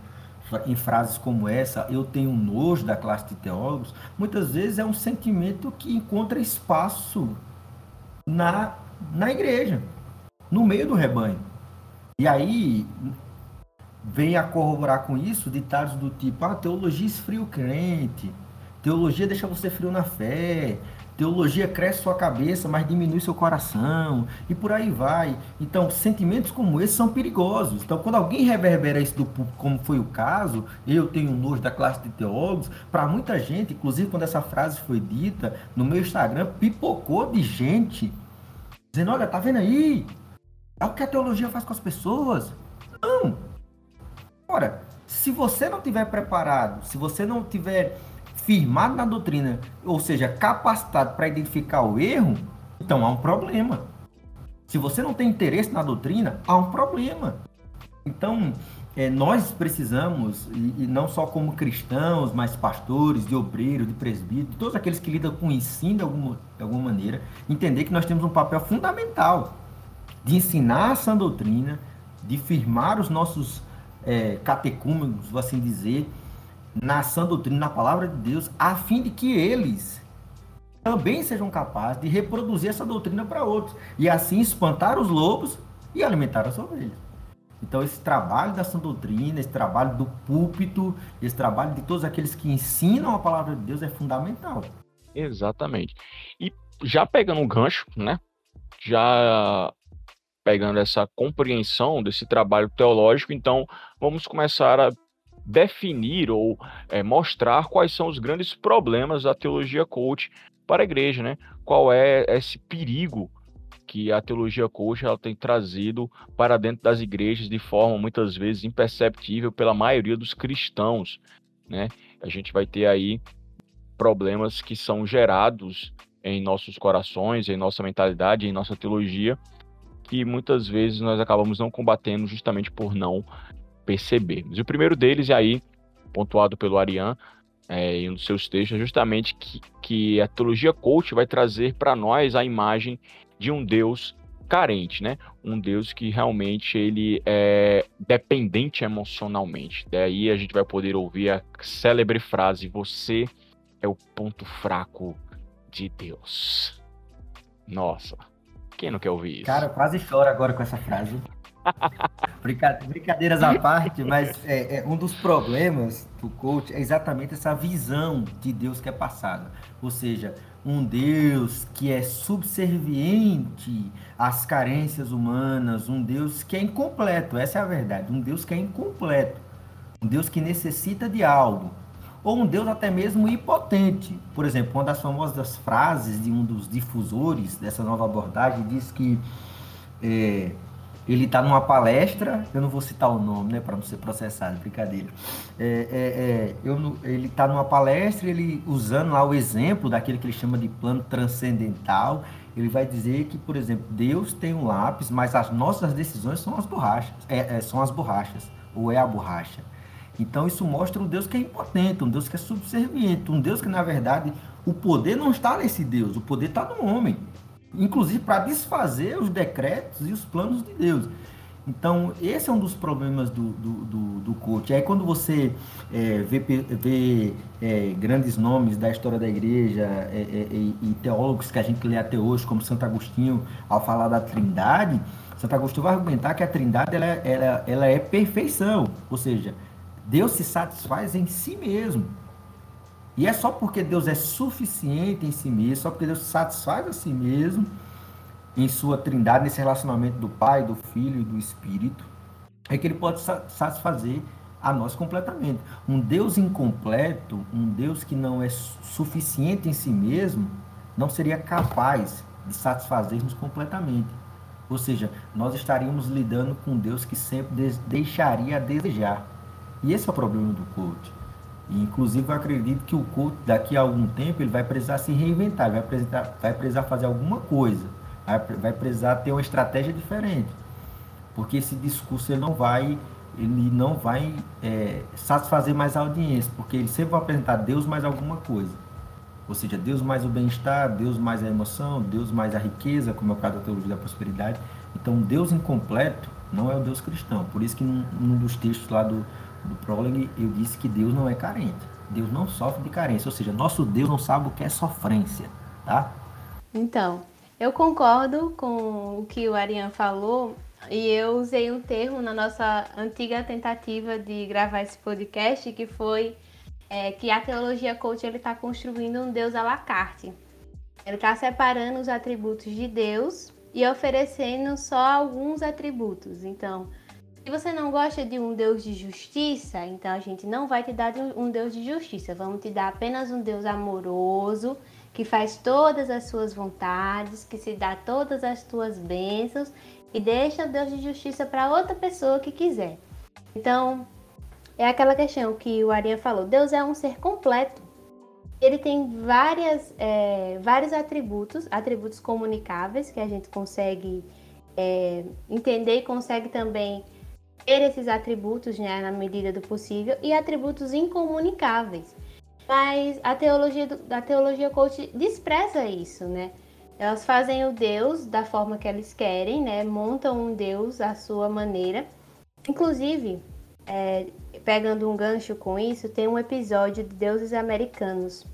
em frases como essa, eu tenho nojo da classe de teólogos, muitas vezes é um sentimento que encontra espaço na, na igreja, no meio do rebanho. E aí vem a corroborar com isso ditados do tipo: ah, teologia esfria o crente, teologia deixa você frio na fé, Teologia cresce sua cabeça, mas diminui seu coração, e por aí vai. Então, sentimentos como esse são perigosos. Então, quando alguém reverbera isso do público, como foi o caso, eu tenho nojo da classe de teólogos, para muita gente, inclusive quando essa frase foi dita, no meu Instagram, pipocou de gente, dizendo: Olha, tá vendo aí? É o que a teologia faz com as pessoas. Não! Ora, se você não tiver preparado, se você não tiver firmado na doutrina, ou seja, capacitado para identificar o erro, então há um problema. Se você não tem interesse na doutrina, há um problema. Então, é, nós precisamos, e, e, não só como cristãos, mas pastores, de obreiros, de presbíteros, todos aqueles que lidam com o ensino de alguma, de alguma maneira, entender que nós temos um papel fundamental de ensinar essa doutrina, de firmar os nossos é, catecúmenos, assim dizer, na sã doutrina, na palavra de Deus, a fim de que eles também sejam capazes de reproduzir essa doutrina para outros e assim espantar os lobos e alimentar as ovelhas. Então esse trabalho da sã doutrina, esse trabalho do púlpito, esse trabalho de todos aqueles que ensinam a palavra de Deus é fundamental. Exatamente. E já pegando um gancho, né? Já pegando essa compreensão desse trabalho teológico, então vamos começar a definir ou é, mostrar quais são os grandes problemas da teologia coach para a igreja, né? Qual é esse perigo que a teologia coach ela tem trazido para dentro das igrejas de forma muitas vezes imperceptível pela maioria dos cristãos, né? A gente vai ter aí problemas que são gerados em nossos corações, em nossa mentalidade, em nossa teologia, que muitas vezes nós acabamos não combatendo justamente por não percebermos. E o primeiro deles, e aí pontuado pelo Arian é, em um dos seus textos, é justamente que, que a teologia coach vai trazer para nós a imagem de um Deus carente, né? Um Deus que realmente ele é dependente emocionalmente. Daí a gente vai poder ouvir a célebre frase: "Você é o ponto fraco de Deus". Nossa, quem não quer ouvir isso? Cara, quase choro agora com essa frase. Brincadeiras à parte, mas é, é, um dos problemas do coach é exatamente essa visão de Deus que é passada. Ou seja, um Deus que é subserviente às carências humanas, um Deus que é incompleto, essa é a verdade, um Deus que é incompleto, um Deus que necessita de algo, ou um Deus até mesmo impotente. Por exemplo, uma das famosas frases de um dos difusores dessa nova abordagem diz que é, ele está numa palestra, eu não vou citar o nome, né, para não ser processado, brincadeira. É, é, é, eu, ele está numa palestra, ele usando lá o exemplo daquele que ele chama de plano transcendental, ele vai dizer que, por exemplo, Deus tem um lápis, mas as nossas decisões são as borrachas, é, é, são as borrachas, ou é a borracha. Então isso mostra um Deus que é impotente, um Deus que é subserviente, um Deus que, na verdade, o poder não está nesse Deus, o poder está no homem inclusive para desfazer os decretos e os planos de Deus. Então, esse é um dos problemas do, do, do, do coach. Aí, quando você é, vê, vê é, grandes nomes da história da igreja é, é, e teólogos que a gente lê até hoje, como Santo Agostinho, ao falar da trindade, Santo Agostinho vai argumentar que a trindade ela, ela, ela é perfeição, ou seja, Deus se satisfaz em si mesmo. E é só porque Deus é suficiente em si mesmo, só porque Deus satisfaz a si mesmo em sua trindade, nesse relacionamento do Pai, do Filho e do Espírito, é que ele pode satisfazer a nós completamente. Um Deus incompleto, um Deus que não é suficiente em si mesmo, não seria capaz de satisfazer-nos completamente. Ou seja, nós estaríamos lidando com Deus que sempre deixaria a desejar. E esse é o problema do coach. Inclusive, eu acredito que o culto, daqui a algum tempo, ele vai precisar se reinventar, vai precisar, vai precisar fazer alguma coisa, vai, vai precisar ter uma estratégia diferente. Porque esse discurso ele não vai, ele não vai é, satisfazer mais a audiência, porque ele sempre vai apresentar Deus mais alguma coisa. Ou seja, Deus mais o bem-estar, Deus mais a emoção, Deus mais a riqueza, como é o caso da teologia da prosperidade. Então, Deus incompleto não é o Deus cristão. Por isso que num, num dos textos lá do, do prólogo, eu disse que Deus não é carente. Deus não sofre de carência, ou seja, nosso Deus não sabe o que é sofrência, tá? Então, eu concordo com o que o Ariane falou e eu usei um termo na nossa antiga tentativa de gravar esse podcast que foi é, que a teologia coach ele está construindo um Deus à la carte. Ele está separando os atributos de Deus e oferecendo só alguns atributos. Então, se você não gosta de um Deus de justiça, então a gente não vai te dar um Deus de justiça. Vamos te dar apenas um Deus amoroso, que faz todas as suas vontades, que se dá todas as tuas bênçãos e deixa o Deus de justiça para outra pessoa que quiser. Então, é aquela questão que o Arinha falou: Deus é um ser completo. Ele tem várias, é, vários atributos, atributos comunicáveis que a gente consegue é, entender e consegue também ter esses atributos né, na medida do possível e atributos incomunicáveis. Mas a teologia, a teologia coach despreza isso, né? Elas fazem o Deus da forma que eles querem, né? Montam um Deus à sua maneira. Inclusive, é, pegando um gancho com isso, tem um episódio de Deuses Americanos,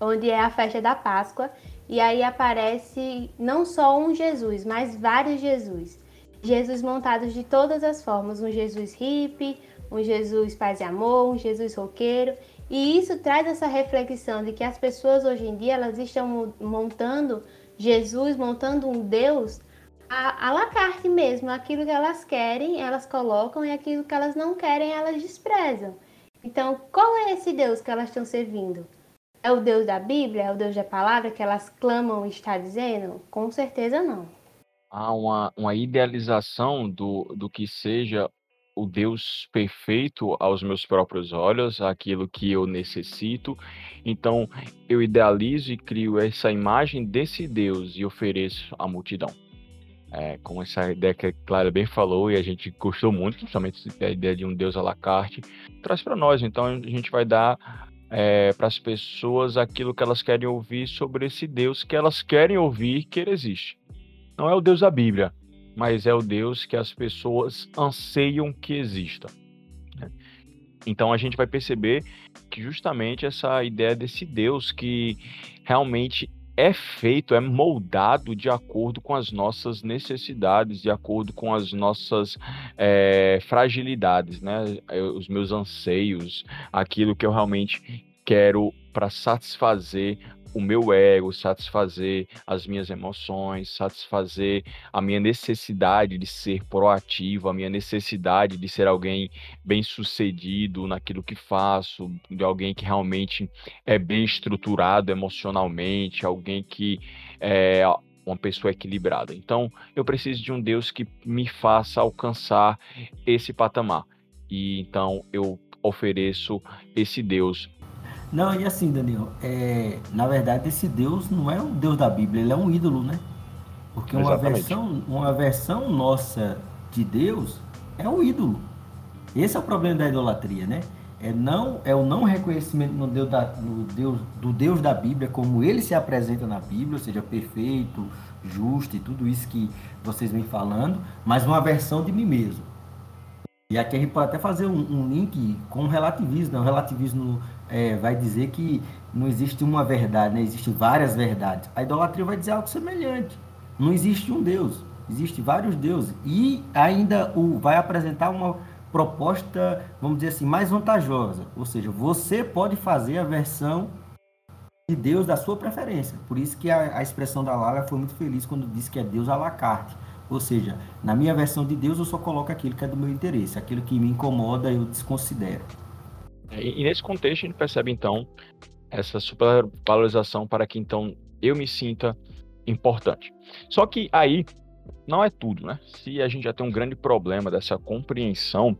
onde é a festa da Páscoa, e aí aparece não só um Jesus, mas vários Jesus. Jesus montados de todas as formas, um Jesus hippie, um Jesus paz e amor, um Jesus roqueiro. E isso traz essa reflexão de que as pessoas hoje em dia elas estão montando Jesus, montando um Deus a, a la carte mesmo. Aquilo que elas querem, elas colocam, e aquilo que elas não querem, elas desprezam. Então, qual é esse Deus que elas estão servindo? É o Deus da Bíblia? É o Deus da palavra que elas clamam e está dizendo? Com certeza não. Há uma, uma idealização do, do que seja o Deus perfeito aos meus próprios olhos, aquilo que eu necessito. Então, eu idealizo e crio essa imagem desse Deus e ofereço à multidão. É, essa ideia que a Clara bem falou e a gente gostou muito, principalmente a ideia de um Deus à la carte, traz para nós. Então, a gente vai dar é, para as pessoas aquilo que elas querem ouvir sobre esse Deus que elas querem ouvir que ele existe. Não é o Deus da Bíblia, mas é o Deus que as pessoas anseiam que exista. Né? Então a gente vai perceber que justamente essa ideia desse Deus que realmente é feito, é moldado de acordo com as nossas necessidades, de acordo com as nossas é, fragilidades, né? Os meus anseios, aquilo que eu realmente quero para satisfazer o meu ego, satisfazer as minhas emoções, satisfazer a minha necessidade de ser proativo, a minha necessidade de ser alguém bem-sucedido naquilo que faço, de alguém que realmente é bem estruturado emocionalmente, alguém que é uma pessoa equilibrada. Então, eu preciso de um Deus que me faça alcançar esse patamar. E então eu ofereço esse Deus não, e assim, Daniel, é, na verdade esse Deus não é o Deus da Bíblia, ele é um ídolo, né? Porque uma versão, uma versão nossa de Deus é um ídolo. Esse é o problema da idolatria, né? É, não, é o não reconhecimento no Deus da, no Deus, do Deus da Bíblia, como ele se apresenta na Bíblia, ou seja, perfeito, justo e tudo isso que vocês vêm falando, mas uma versão de mim mesmo. E aqui a gente pode até fazer um, um link com o relativismo. Né? O relativismo é, vai dizer que não existe uma verdade, né? existem várias verdades. A idolatria vai dizer algo semelhante. Não existe um Deus, existe vários deuses. E ainda o, vai apresentar uma proposta, vamos dizer assim, mais vantajosa. Ou seja, você pode fazer a versão de Deus da sua preferência. Por isso que a, a expressão da Lara foi muito feliz quando disse que é Deus à la carte. Ou seja, na minha versão de Deus eu só coloco aquilo que é do meu interesse, aquilo que me incomoda eu desconsidero. É, e, nesse contexto a gente percebe então essa supervalorização para que então eu me sinta importante. Só que aí não é tudo, né? Se a gente já tem um grande problema dessa compreensão,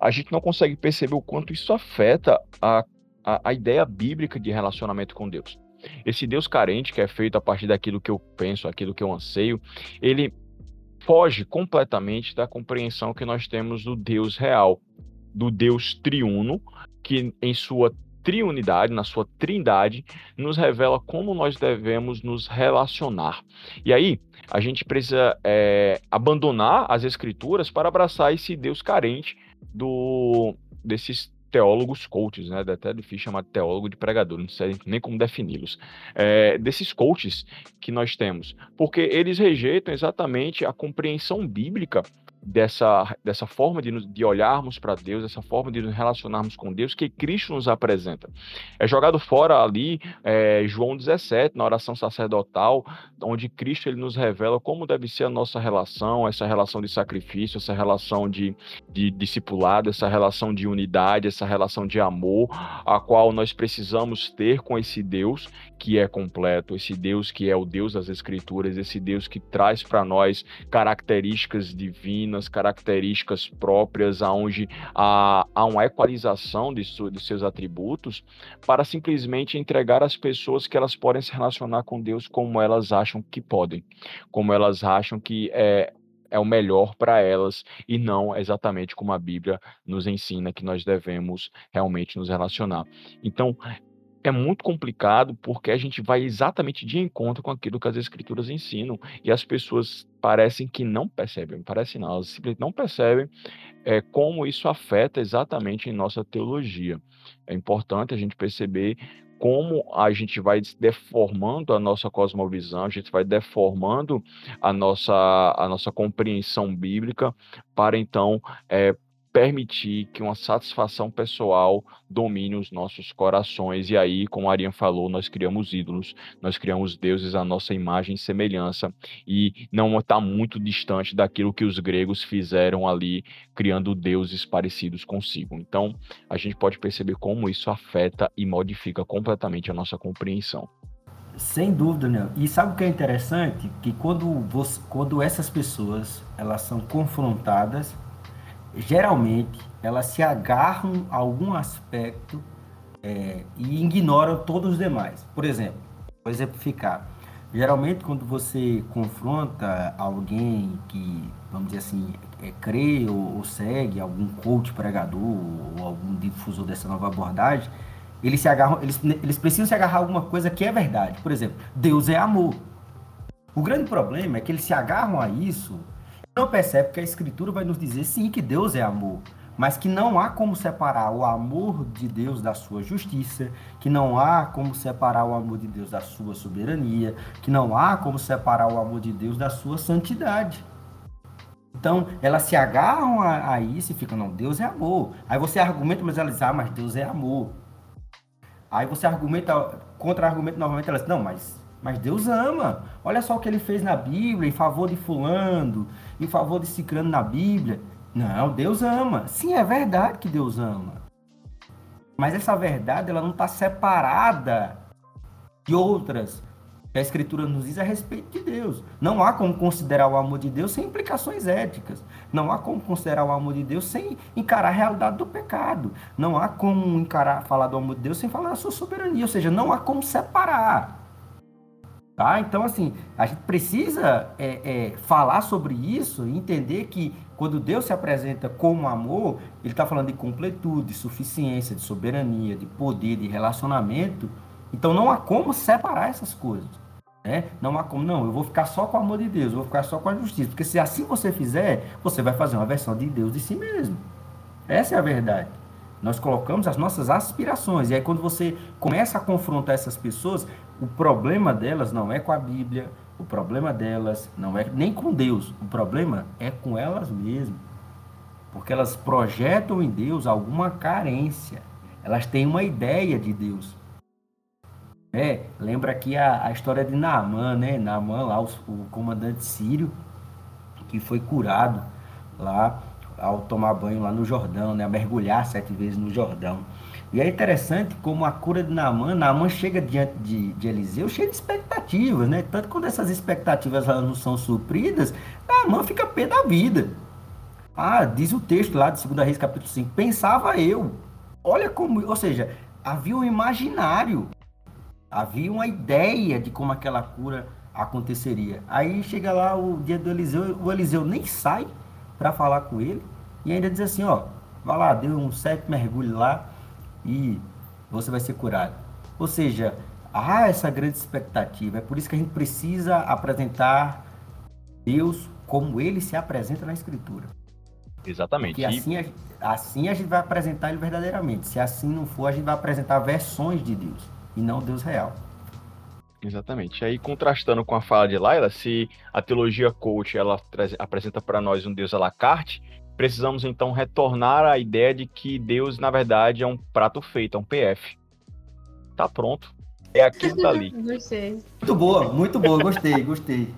a gente não consegue perceber o quanto isso afeta a, a, a ideia bíblica de relacionamento com Deus. Esse Deus carente, que é feito a partir daquilo que eu penso, aquilo que eu anseio, ele foge completamente da compreensão que nós temos do Deus real, do Deus triuno, que em sua triunidade, na sua trindade, nos revela como nós devemos nos relacionar. E aí, a gente precisa é, abandonar as escrituras para abraçar esse Deus carente do desses teólogos coaches, né? Até difícil chamar de teólogo de pregador, não sei nem como defini-los. É, desses coaches que nós temos, porque eles rejeitam exatamente a compreensão bíblica dessa, dessa forma de, de olharmos para Deus, essa forma de nos relacionarmos com Deus que Cristo nos apresenta. É jogado fora ali é, João 17, na oração sacerdotal, onde Cristo ele nos revela como deve ser a nossa relação, essa relação de sacrifício, essa relação de, de discipulado, essa relação de unidade, essa relação de amor, a qual nós precisamos ter com esse Deus que é completo, esse Deus que é o Deus das Escrituras, esse Deus que traz para nós características divinas, características próprias, aonde há, há uma equalização de, su, de seus atributos, para simplesmente entregar às pessoas que elas podem se relacionar com Deus como elas acham que podem, como elas acham que é, é o melhor para elas e não exatamente como a Bíblia nos ensina que nós devemos realmente nos relacionar. Então, é muito complicado porque a gente vai exatamente de encontro com aquilo que as escrituras ensinam e as pessoas parecem que não percebem, parece não, elas simplesmente não percebem é, como isso afeta exatamente em nossa teologia. É importante a gente perceber como a gente vai deformando a nossa cosmovisão, a gente vai deformando a nossa, a nossa compreensão bíblica para então é, permitir que uma satisfação pessoal domine os nossos corações. E aí, como a Ariane falou, nós criamos ídolos, nós criamos deuses à nossa imagem e semelhança, e não está muito distante daquilo que os gregos fizeram ali, criando deuses parecidos consigo. Então, a gente pode perceber como isso afeta e modifica completamente a nossa compreensão. Sem dúvida, né? E sabe o que é interessante? Que quando, você, quando essas pessoas elas são confrontadas geralmente elas se agarram a algum aspecto é, e ignoram todos os demais. Por exemplo, vou exemplificar. Geralmente, quando você confronta alguém que, vamos dizer assim, é, crê ou, ou, segue algum coach pregador ou algum difusor dessa nova abordagem, eles se agarram, eles, eles precisam se agarrar a alguma coisa que é verdade. Por exemplo, Deus é amor. O grande problema é que eles se agarram a isso não percebe que a Escritura vai nos dizer sim que Deus é amor, mas que não há como separar o amor de Deus da sua justiça, que não há como separar o amor de Deus da sua soberania, que não há como separar o amor de Deus da sua santidade. Então, elas se agarram a, a isso e ficam, não, Deus é amor. Aí você argumenta, mas elas ah, mas Deus é amor. Aí você argumenta, contra-argumenta novamente, elas não, mas mas Deus ama. Olha só o que ele fez na Bíblia, em favor de fulano, em favor de ciclano na Bíblia. Não, Deus ama. Sim, é verdade que Deus ama. Mas essa verdade ela não está separada de outras que a Escritura nos diz a respeito de Deus. Não há como considerar o amor de Deus sem implicações éticas. Não há como considerar o amor de Deus sem encarar a realidade do pecado. Não há como encarar, falar do amor de Deus sem falar da sua soberania. Ou seja, não há como separar. Tá? Então, assim, a gente precisa é, é, falar sobre isso e entender que quando Deus se apresenta como amor, Ele está falando de completude, de suficiência, de soberania, de poder, de relacionamento. Então, não há como separar essas coisas. Né? Não há como, não, eu vou ficar só com o amor de Deus, eu vou ficar só com a justiça. Porque se assim você fizer, você vai fazer uma versão de Deus de si mesmo. Essa é a verdade. Nós colocamos as nossas aspirações. E aí, quando você começa a confrontar essas pessoas, o problema delas não é com a Bíblia, o problema delas não é nem com Deus, o problema é com elas mesmas. Porque elas projetam em Deus alguma carência. Elas têm uma ideia de Deus. É, lembra aqui a, a história de Naamã, né? Naamã, lá, o, o comandante sírio, que foi curado lá ao tomar banho lá no Jordão, né? Mergulhar sete vezes no Jordão. E é interessante como a cura de Naaman, Naaman chega diante de, de Eliseu cheio de expectativas, né? Tanto quando essas expectativas não são supridas, Naaman fica pé da vida. Ah, diz o texto lá de 2 Reis capítulo 5, pensava eu. Olha como, ou seja, havia um imaginário, havia uma ideia de como aquela cura aconteceria. Aí chega lá o dia do Eliseu, o Eliseu nem sai para falar com ele e ainda diz assim, ó, vai lá, deu um sete mergulho lá, e você vai ser curado. Ou seja, há essa grande expectativa. É por isso que a gente precisa apresentar Deus como ele se apresenta na Escritura. Exatamente. Porque assim a, assim a gente vai apresentar ele verdadeiramente. Se assim não for, a gente vai apresentar versões de Deus e não Deus real. Exatamente. Aí contrastando com a fala de Laila, se a teologia coach ela apresenta para nós um Deus à la carte, precisamos então retornar à ideia de que Deus, na verdade, é um prato feito, é um PF. Tá pronto. É aquilo <laughs> dali. Gostei. Muito boa, muito boa, gostei, gostei.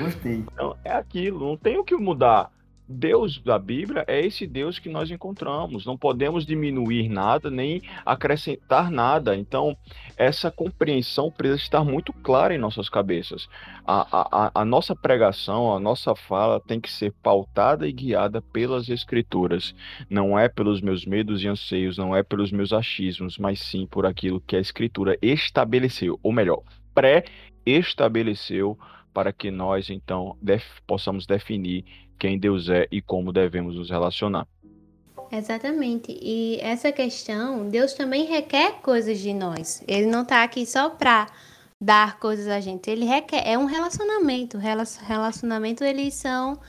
Gostei. Então, é aquilo, não tem o que mudar. Deus da Bíblia é esse Deus que nós encontramos. Não podemos diminuir nada nem acrescentar nada. Então, essa compreensão precisa estar muito clara em nossas cabeças. A, a, a nossa pregação, a nossa fala tem que ser pautada e guiada pelas Escrituras. Não é pelos meus medos e anseios, não é pelos meus achismos, mas sim por aquilo que a Escritura estabeleceu, ou melhor, pré-estabeleceu para que nós então def possamos definir quem Deus é e como devemos nos relacionar. Exatamente. E essa questão, Deus também requer coisas de nós. Ele não está aqui só para dar coisas a gente. Ele requer, é um relacionamento. Relacionamento eles são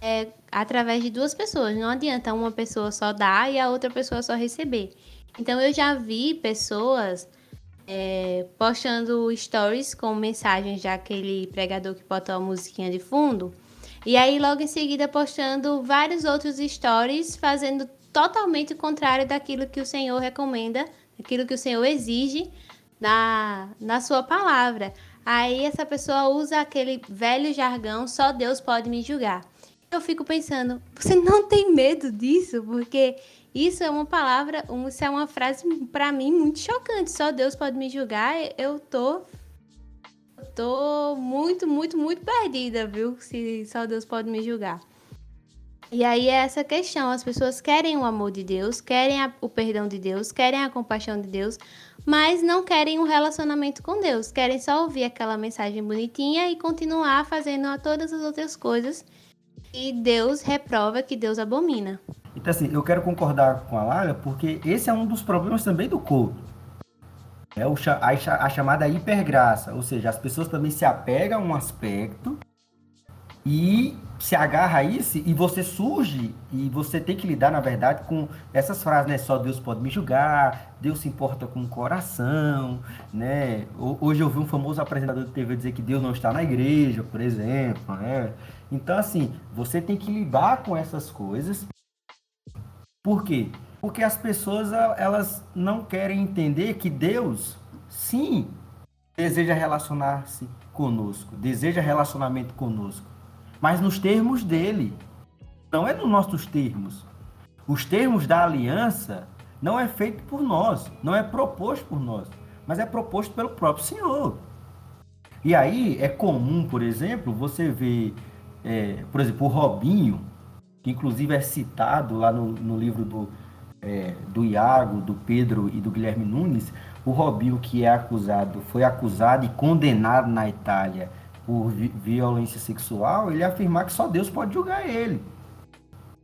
é, através de duas pessoas. Não adianta uma pessoa só dar e a outra pessoa só receber. Então eu já vi pessoas é, postando stories com mensagens daquele pregador que botou a musiquinha de fundo. E aí, logo em seguida, postando vários outros stories, fazendo totalmente o contrário daquilo que o Senhor recomenda, daquilo que o Senhor exige na, na sua palavra. Aí essa pessoa usa aquele velho jargão, só Deus pode me julgar. Eu fico pensando, você não tem medo disso? Porque isso é uma palavra, isso é uma frase para mim muito chocante. Só Deus pode me julgar. Eu tô tô muito, muito, muito perdida, viu? Se só Deus pode me julgar. E aí é essa questão, as pessoas querem o amor de Deus, querem a, o perdão de Deus, querem a compaixão de Deus, mas não querem um relacionamento com Deus, querem só ouvir aquela mensagem bonitinha e continuar fazendo todas as outras coisas que Deus reprova, que Deus abomina. Então, assim, eu quero concordar com a Lara, porque esse é um dos problemas também do culto. É o, a, a chamada hipergraça, ou seja, as pessoas também se apegam a um aspecto e se agarra a isso e você surge e você tem que lidar, na verdade, com essas frases, né? Só Deus pode me julgar, Deus se importa com o coração, né? Hoje eu vi um famoso apresentador de TV dizer que Deus não está na igreja, por exemplo, né? Então, assim, você tem que lidar com essas coisas por quê? Porque as pessoas elas não querem entender que Deus, sim, deseja relacionar-se conosco, deseja relacionamento conosco, mas nos termos dele, não é nos nossos termos. Os termos da aliança não é feito por nós, não é proposto por nós, mas é proposto pelo próprio Senhor. E aí é comum, por exemplo, você ver, é, por exemplo, o Robinho, que inclusive é citado lá no, no livro do, é, do Iago, do Pedro e do Guilherme Nunes, o Robinho que é acusado, foi acusado e condenado na Itália por vi violência sexual, ele afirmar que só Deus pode julgar ele.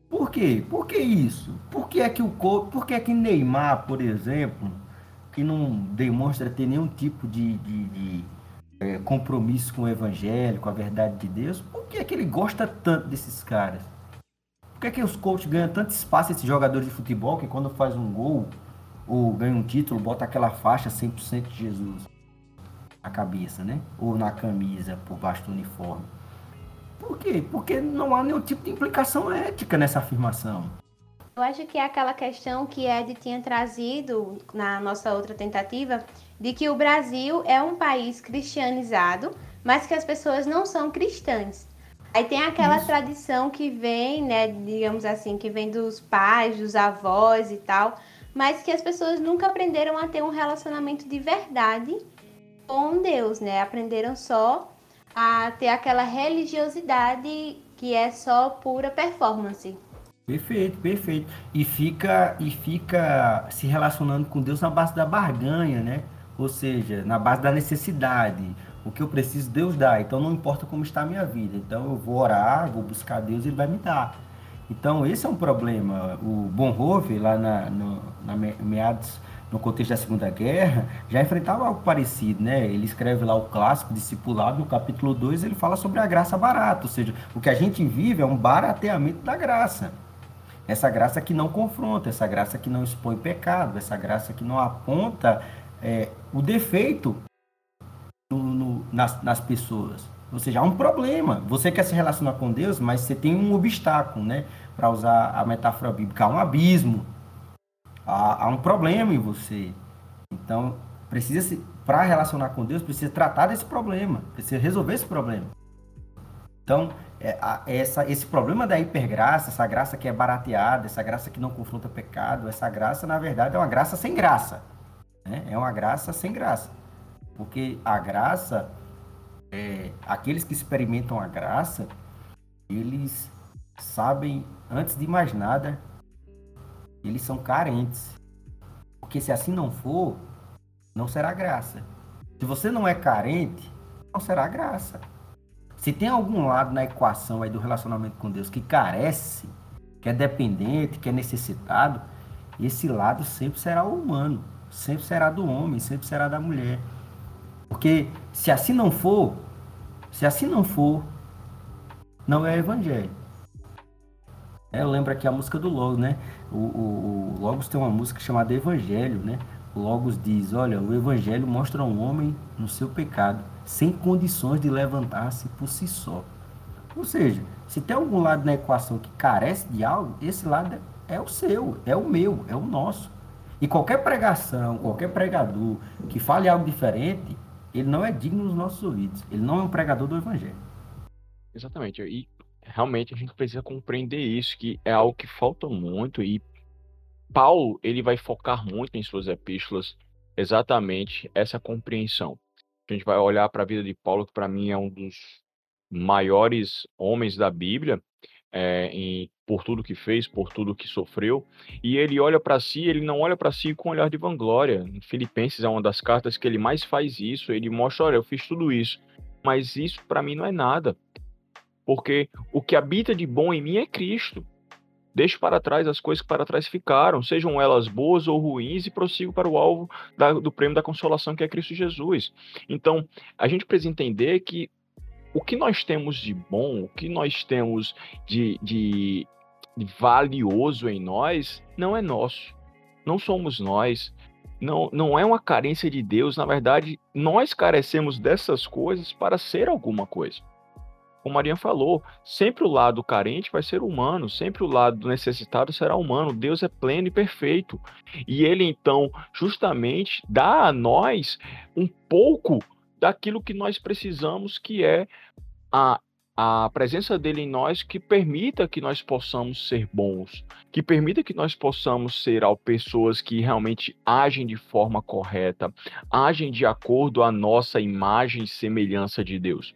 Por quê? Por que isso? Por que é que o por que é que Neymar, por exemplo, que não demonstra ter nenhum tipo de, de, de é, compromisso com o evangelho, com a verdade de Deus, por que é que ele gosta tanto desses caras? Por que, é que os coaches ganham tanto espaço, esses jogadores de futebol, que quando faz um gol ou ganha um título, bota aquela faixa 100% de Jesus na cabeça, né? Ou na camisa, por baixo do uniforme. Por quê? Porque não há nenhum tipo de implicação ética nessa afirmação. Eu acho que é aquela questão que Ed tinha trazido na nossa outra tentativa, de que o Brasil é um país cristianizado, mas que as pessoas não são cristãs. Aí tem aquela Isso. tradição que vem, né, digamos assim, que vem dos pais, dos avós e tal, mas que as pessoas nunca aprenderam a ter um relacionamento de verdade com Deus, né? Aprenderam só a ter aquela religiosidade que é só pura performance. Perfeito, perfeito. E fica e fica se relacionando com Deus na base da barganha, né? Ou seja, na base da necessidade o que eu preciso, Deus dá. Então não importa como está a minha vida. Então eu vou orar, vou buscar Deus, Ele vai me dar. Então esse é um problema. O Bonhoeffer, lá na, no, na meados, no contexto da Segunda Guerra, já enfrentava algo parecido, né? Ele escreve lá o clássico Discipulado, no capítulo 2, ele fala sobre a graça barata, ou seja, o que a gente vive é um barateamento da graça. Essa graça que não confronta, essa graça que não expõe pecado, essa graça que não aponta é, o defeito no, no, nas, nas pessoas. Ou seja, há um problema. Você quer se relacionar com Deus, mas você tem um obstáculo, né? Para usar a metáfora bíblica, há um abismo. Há, há um problema em você. Então, precisa se para relacionar com Deus, precisa tratar desse problema, precisa resolver esse problema. Então, é, a, essa, esse problema da hipergraça, essa graça que é barateada, essa graça que não confronta pecado, essa graça, na verdade, é uma graça sem graça. Né? É uma graça sem graça. Porque a graça, é, aqueles que experimentam a graça, eles sabem, antes de mais nada, eles são carentes. Porque se assim não for, não será graça. Se você não é carente, não será graça. Se tem algum lado na equação aí do relacionamento com Deus que carece, que é dependente, que é necessitado, esse lado sempre será o humano, sempre será do homem, sempre será da mulher. Porque se assim não for, se assim não for, não é evangelho. É, eu lembro aqui a música do Logos, né? O, o, o, Logos tem uma música chamada Evangelho, né? Logos diz: Olha, o Evangelho mostra um homem no seu pecado, sem condições de levantar-se por si só. Ou seja, se tem algum lado na equação que carece de algo, esse lado é o seu, é o meu, é o nosso. E qualquer pregação, qualquer pregador que fale algo diferente, ele não é digno dos nossos ouvidos. Ele não é um pregador do Evangelho. Exatamente. E realmente a gente precisa compreender isso, que é algo que falta muito e Paulo, ele vai focar muito em suas epístolas exatamente essa compreensão. A gente vai olhar para a vida de Paulo, que para mim é um dos maiores homens da Bíblia, é, em, por tudo que fez, por tudo que sofreu, e ele olha para si, ele não olha para si com um olhar de vanglória. Filipenses é uma das cartas que ele mais faz isso, ele mostra, olha, eu fiz tudo isso, mas isso para mim não é nada, porque o que habita de bom em mim é Cristo. Deixo para trás as coisas que para trás ficaram, sejam elas boas ou ruins, e prossigo para o alvo da, do prêmio da consolação que é Cristo Jesus. Então, a gente precisa entender que o que nós temos de bom, o que nós temos de, de, de valioso em nós, não é nosso. Não somos nós. Não, não é uma carência de Deus. Na verdade, nós carecemos dessas coisas para ser alguma coisa como Maria falou, sempre o lado carente vai ser humano, sempre o lado necessitado será humano. Deus é pleno e perfeito. E ele então, justamente, dá a nós um pouco daquilo que nós precisamos, que é a a presença dele em nós que permita que nós possamos ser bons, que permita que nós possamos ser ao pessoas que realmente agem de forma correta, agem de acordo à nossa imagem e semelhança de Deus.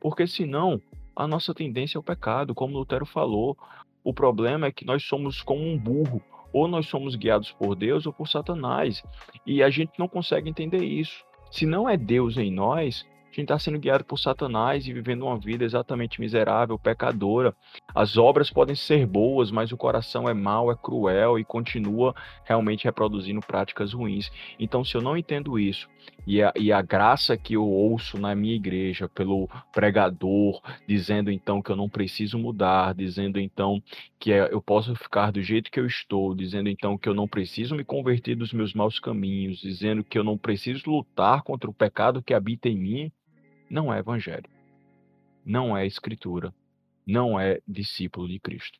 Porque senão, a nossa tendência é o pecado, como Lutero falou. O problema é que nós somos como um burro, ou nós somos guiados por Deus ou por Satanás, e a gente não consegue entender isso. Se não é Deus em nós, gente está sendo guiado por Satanás e vivendo uma vida exatamente miserável, pecadora. As obras podem ser boas, mas o coração é mau, é cruel e continua realmente reproduzindo práticas ruins. Então, se eu não entendo isso, e a, e a graça que eu ouço na minha igreja pelo pregador, dizendo então que eu não preciso mudar, dizendo então que é, eu posso ficar do jeito que eu estou, dizendo então que eu não preciso me converter dos meus maus caminhos, dizendo que eu não preciso lutar contra o pecado que habita em mim, não é evangelho, não é escritura, não é discípulo de Cristo.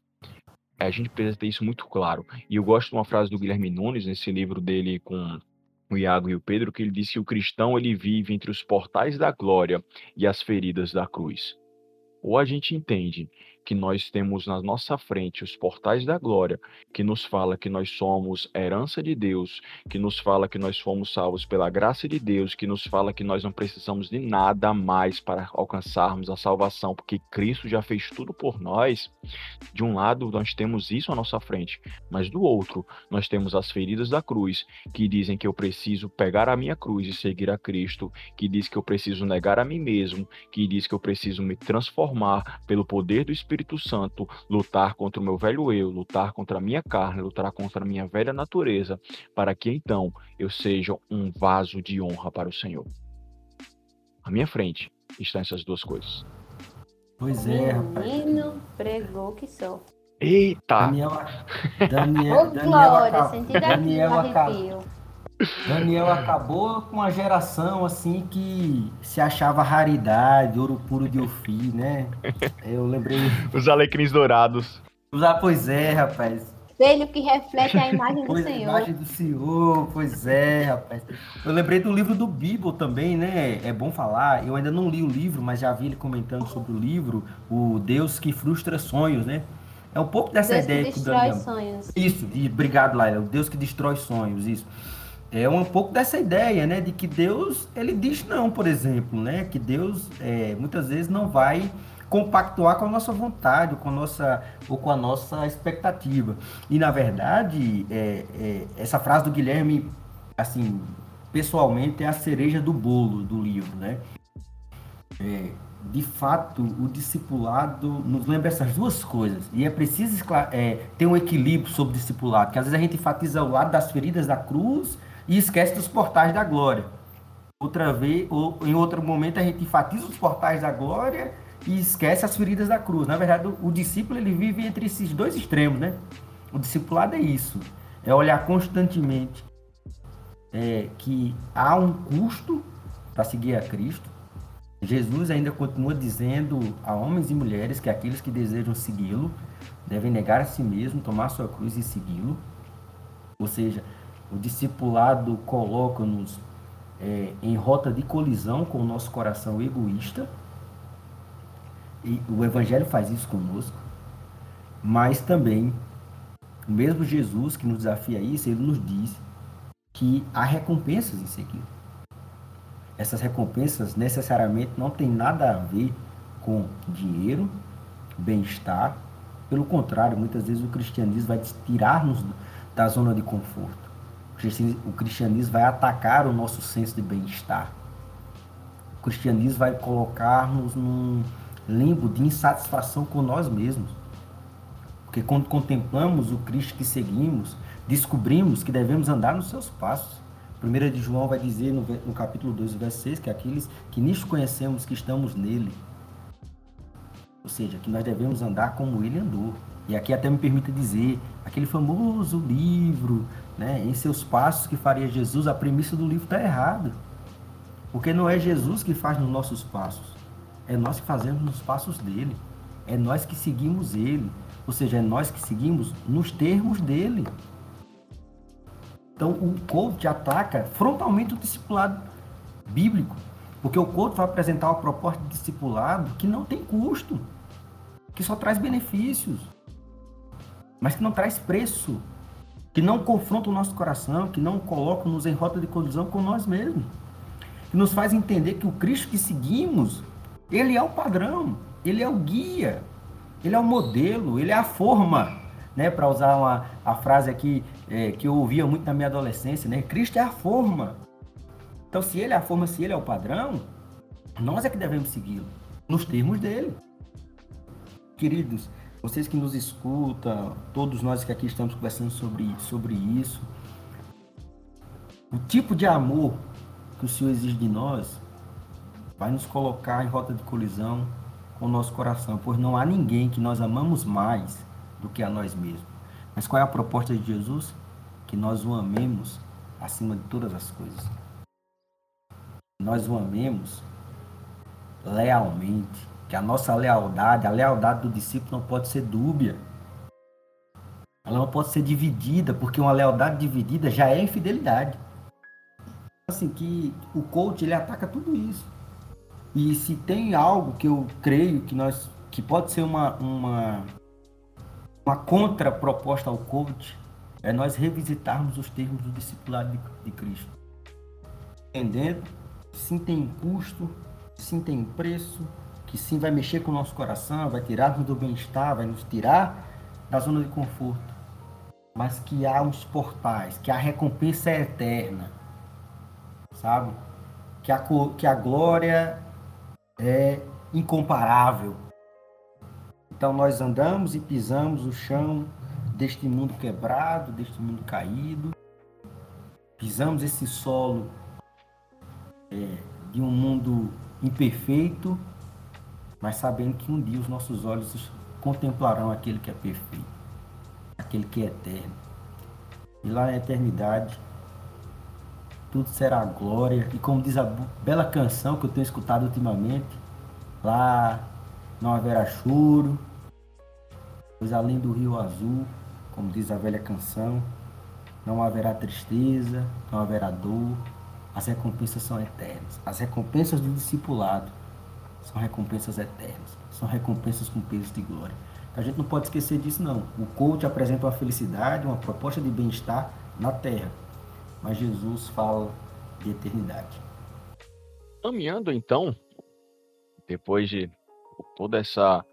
A gente precisa ter isso muito claro. E eu gosto de uma frase do Guilherme Nunes, nesse livro dele com o Iago e o Pedro, que ele disse que o cristão ele vive entre os portais da glória e as feridas da cruz. Ou a gente entende que nós temos na nossa frente os portais da glória, que nos fala que nós somos herança de Deus, que nos fala que nós fomos salvos pela graça de Deus, que nos fala que nós não precisamos de nada mais para alcançarmos a salvação, porque Cristo já fez tudo por nós. De um lado, nós temos isso à nossa frente, mas do outro, nós temos as feridas da cruz, que dizem que eu preciso pegar a minha cruz e seguir a Cristo, que diz que eu preciso negar a mim mesmo, que diz que eu preciso me transformar pelo poder do Espírito Espírito Santo, lutar contra o meu velho eu, lutar contra a minha carne, lutar contra a minha velha natureza, para que então eu seja um vaso de honra para o Senhor. À minha frente estão essas duas coisas. Pois é, rapaz. Menino pregou que sou. Eita! Daniel, Daniel, Ô, Daniel, Glória, acabou, senti daqui Daniel, um arrepio. Daniel acabou com uma geração assim que se achava raridade, ouro puro de Ofir, né? Eu lembrei. Os alecrins dourados. Ah, pois é, rapaz. Espelho que reflete a <laughs> imagem do Pois, a Senhor. imagem do Senhor, pois é, rapaz. Eu lembrei do livro do Bible também, né? É bom falar. Eu ainda não li o livro, mas já vi ele comentando sobre o livro, o Deus que frustra sonhos, né? É um pouco dessa Deus que ideia que o destrói Daniel. sonhos. Isso, e obrigado, Laila. O Deus que destrói sonhos, isso. É um pouco dessa ideia, né, de que Deus, ele diz não, por exemplo, né, que Deus é, muitas vezes não vai compactuar com a nossa vontade, com a nossa, ou com a nossa expectativa. E, na verdade, é, é, essa frase do Guilherme, assim, pessoalmente, é a cereja do bolo do livro, né? É, de fato, o discipulado nos lembra essas duas coisas. E é preciso é, ter um equilíbrio sobre o discipulado, que às vezes a gente enfatiza o lado das feridas da cruz e esquece dos portais da glória. Outra vez, ou em outro momento a gente enfatiza os portais da glória e esquece as feridas da cruz. Na verdade, o, o discípulo ele vive entre esses dois extremos, né? O discipulado é isso, é olhar constantemente é, que há um custo para seguir a Cristo. Jesus ainda continua dizendo a homens e mulheres que aqueles que desejam segui-lo devem negar a si mesmo, tomar sua cruz e segui-lo. Ou seja, o discipulado coloca-nos é, em rota de colisão com o nosso coração egoísta. E o Evangelho faz isso conosco. Mas também, o mesmo Jesus que nos desafia a isso, ele nos diz que há recompensas em seguir. Essas recompensas necessariamente não têm nada a ver com dinheiro, bem-estar. Pelo contrário, muitas vezes o cristianismo vai tirar-nos da zona de conforto o cristianismo vai atacar o nosso senso de bem-estar. O cristianismo vai colocar-nos num limbo de insatisfação com nós mesmos. Porque quando contemplamos o Cristo que seguimos, descobrimos que devemos andar nos seus passos. 1 de João vai dizer no, capítulo 2, verso 6, que aqueles que nisto conhecemos que estamos nele. Ou seja, que nós devemos andar como ele andou. E aqui até me permite dizer, aquele famoso livro né, em seus passos que faria Jesus, a premissa do livro está errada. Porque não é Jesus que faz nos nossos passos, é nós que fazemos nos passos dele, é nós que seguimos ele, ou seja, é nós que seguimos nos termos dele. Então o coach ataca frontalmente o discipulado bíblico, porque o coach vai apresentar uma proposta de discipulado que não tem custo, que só traz benefícios, mas que não traz preço que não confronta o nosso coração, que não coloca-nos em rota de colisão com nós mesmos, que nos faz entender que o Cristo que seguimos, ele é o padrão, ele é o guia, ele é o modelo, ele é a forma, né? Para usar uma, a frase aqui é, que eu ouvia muito na minha adolescência, né? Cristo é a forma. Então, se ele é a forma, se ele é o padrão, nós é que devemos segui-lo, nos termos dele. Queridos, vocês que nos escutam, todos nós que aqui estamos conversando sobre, sobre isso, o tipo de amor que o Senhor exige de nós vai nos colocar em rota de colisão com o nosso coração, pois não há ninguém que nós amamos mais do que a nós mesmos. Mas qual é a proposta de Jesus? Que nós o amemos acima de todas as coisas. Nós o amemos lealmente, que a nossa lealdade, a lealdade do discípulo não pode ser dúbia. Ela não pode ser dividida, porque uma lealdade dividida já é infidelidade. Assim que o coach ele ataca tudo isso. E se tem algo que eu creio que nós que pode ser uma uma uma contraproposta ao coach é nós revisitarmos os termos do discipulado de, de Cristo. Entendendo? Sim tem custo, sim tem preço, que sim vai mexer com o nosso coração, vai tirar-nos do bem-estar, vai nos tirar da zona de conforto. Mas que há uns portais, que a recompensa é eterna, sabe? Que a, que a glória é incomparável. Então nós andamos e pisamos o chão deste mundo quebrado, deste mundo caído, pisamos esse solo é, de um mundo imperfeito mas sabendo que um dia os nossos olhos contemplarão aquele que é perfeito, aquele que é eterno. E lá na eternidade, tudo será glória. E como diz a bela canção que eu tenho escutado ultimamente, lá não haverá choro, pois além do rio azul, como diz a velha canção, não haverá tristeza, não haverá dor, as recompensas são eternas. As recompensas do discipulado são recompensas eternas, são recompensas com peso de glória. A gente não pode esquecer disso, não. O coach apresenta uma felicidade, uma proposta de bem-estar na terra, mas Jesus fala de eternidade. Caminhando então, depois de toda essa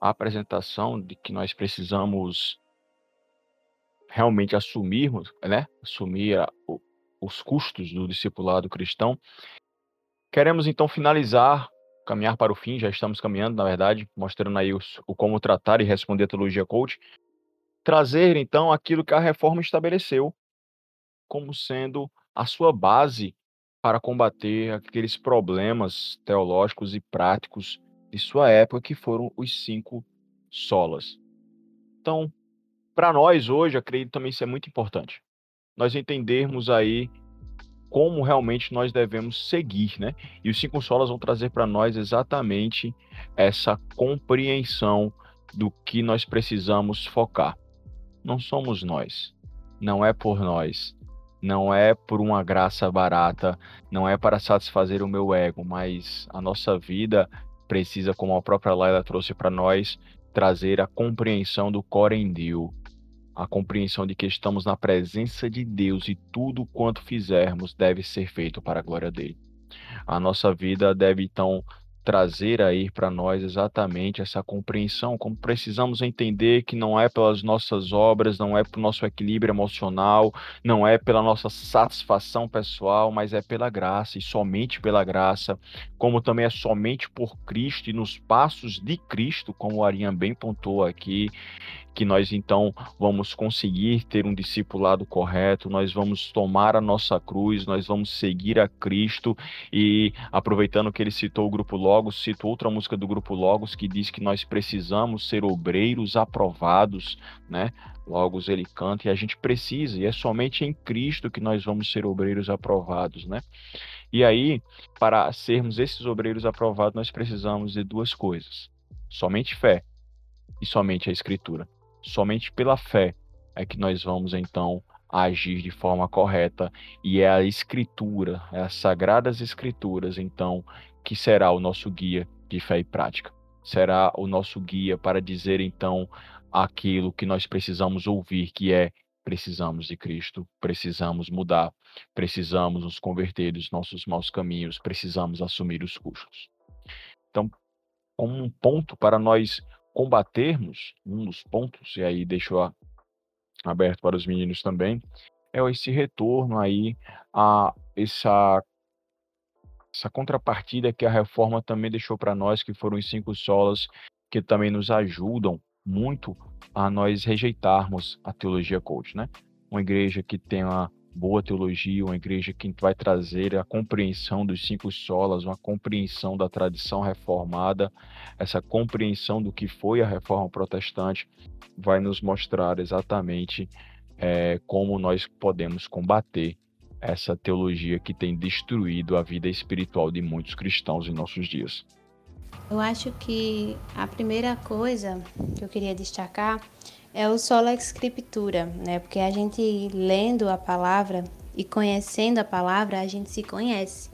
apresentação de que nós precisamos realmente assumirmos, né? Assumir a, o, os custos do discipulado cristão. Queremos então finalizar caminhar para o fim, já estamos caminhando, na verdade, mostrando aí os, o como tratar e responder a teologia coach. Trazer, então, aquilo que a reforma estabeleceu como sendo a sua base para combater aqueles problemas teológicos e práticos de sua época, que foram os cinco solas. Então, para nós hoje, acredito também ser muito importante. Nós entendermos aí como realmente nós devemos seguir, né? E os cinco solas vão trazer para nós exatamente essa compreensão do que nós precisamos focar. Não somos nós, não é por nós, não é por uma graça barata, não é para satisfazer o meu ego, mas a nossa vida precisa, como a própria Laila trouxe para nós, trazer a compreensão do Corendil, a compreensão de que estamos na presença de Deus e tudo quanto fizermos deve ser feito para a glória dele. A nossa vida deve então trazer aí para nós exatamente essa compreensão, como precisamos entender que não é pelas nossas obras, não é pelo nosso equilíbrio emocional, não é pela nossa satisfação pessoal, mas é pela graça e somente pela graça, como também é somente por Cristo e nos passos de Cristo, como o Ariane bem pontuou aqui, que nós então vamos conseguir ter um discipulado correto, nós vamos tomar a nossa cruz, nós vamos seguir a Cristo e aproveitando que ele citou o grupo Logos, citou outra música do grupo Logos que diz que nós precisamos ser obreiros aprovados, né? Logos ele canta e a gente precisa, e é somente em Cristo que nós vamos ser obreiros aprovados, né? E aí, para sermos esses obreiros aprovados, nós precisamos de duas coisas: somente fé e somente a Escritura. Somente pela fé é que nós vamos então agir de forma correta e é a escritura, é as sagradas escrituras então que será o nosso guia de fé e prática. Será o nosso guia para dizer então aquilo que nós precisamos ouvir, que é precisamos de Cristo, precisamos mudar, precisamos nos converter dos nossos maus caminhos, precisamos assumir os custos. Então, como um ponto para nós combatermos, um dos pontos, e aí deixo aberto para os meninos também, é esse retorno aí a essa essa contrapartida que a reforma também deixou para nós, que foram os cinco solas, que também nos ajudam muito a nós rejeitarmos a teologia coach, né? Uma igreja que tem uma boa teologia, uma igreja que vai trazer a compreensão dos cinco solas, uma compreensão da tradição reformada, essa compreensão do que foi a reforma protestante, vai nos mostrar exatamente é, como nós podemos combater essa teologia que tem destruído a vida espiritual de muitos cristãos em nossos dias. Eu acho que a primeira coisa que eu queria destacar é o sola escritura, né? Porque a gente lendo a palavra e conhecendo a palavra, a gente se conhece.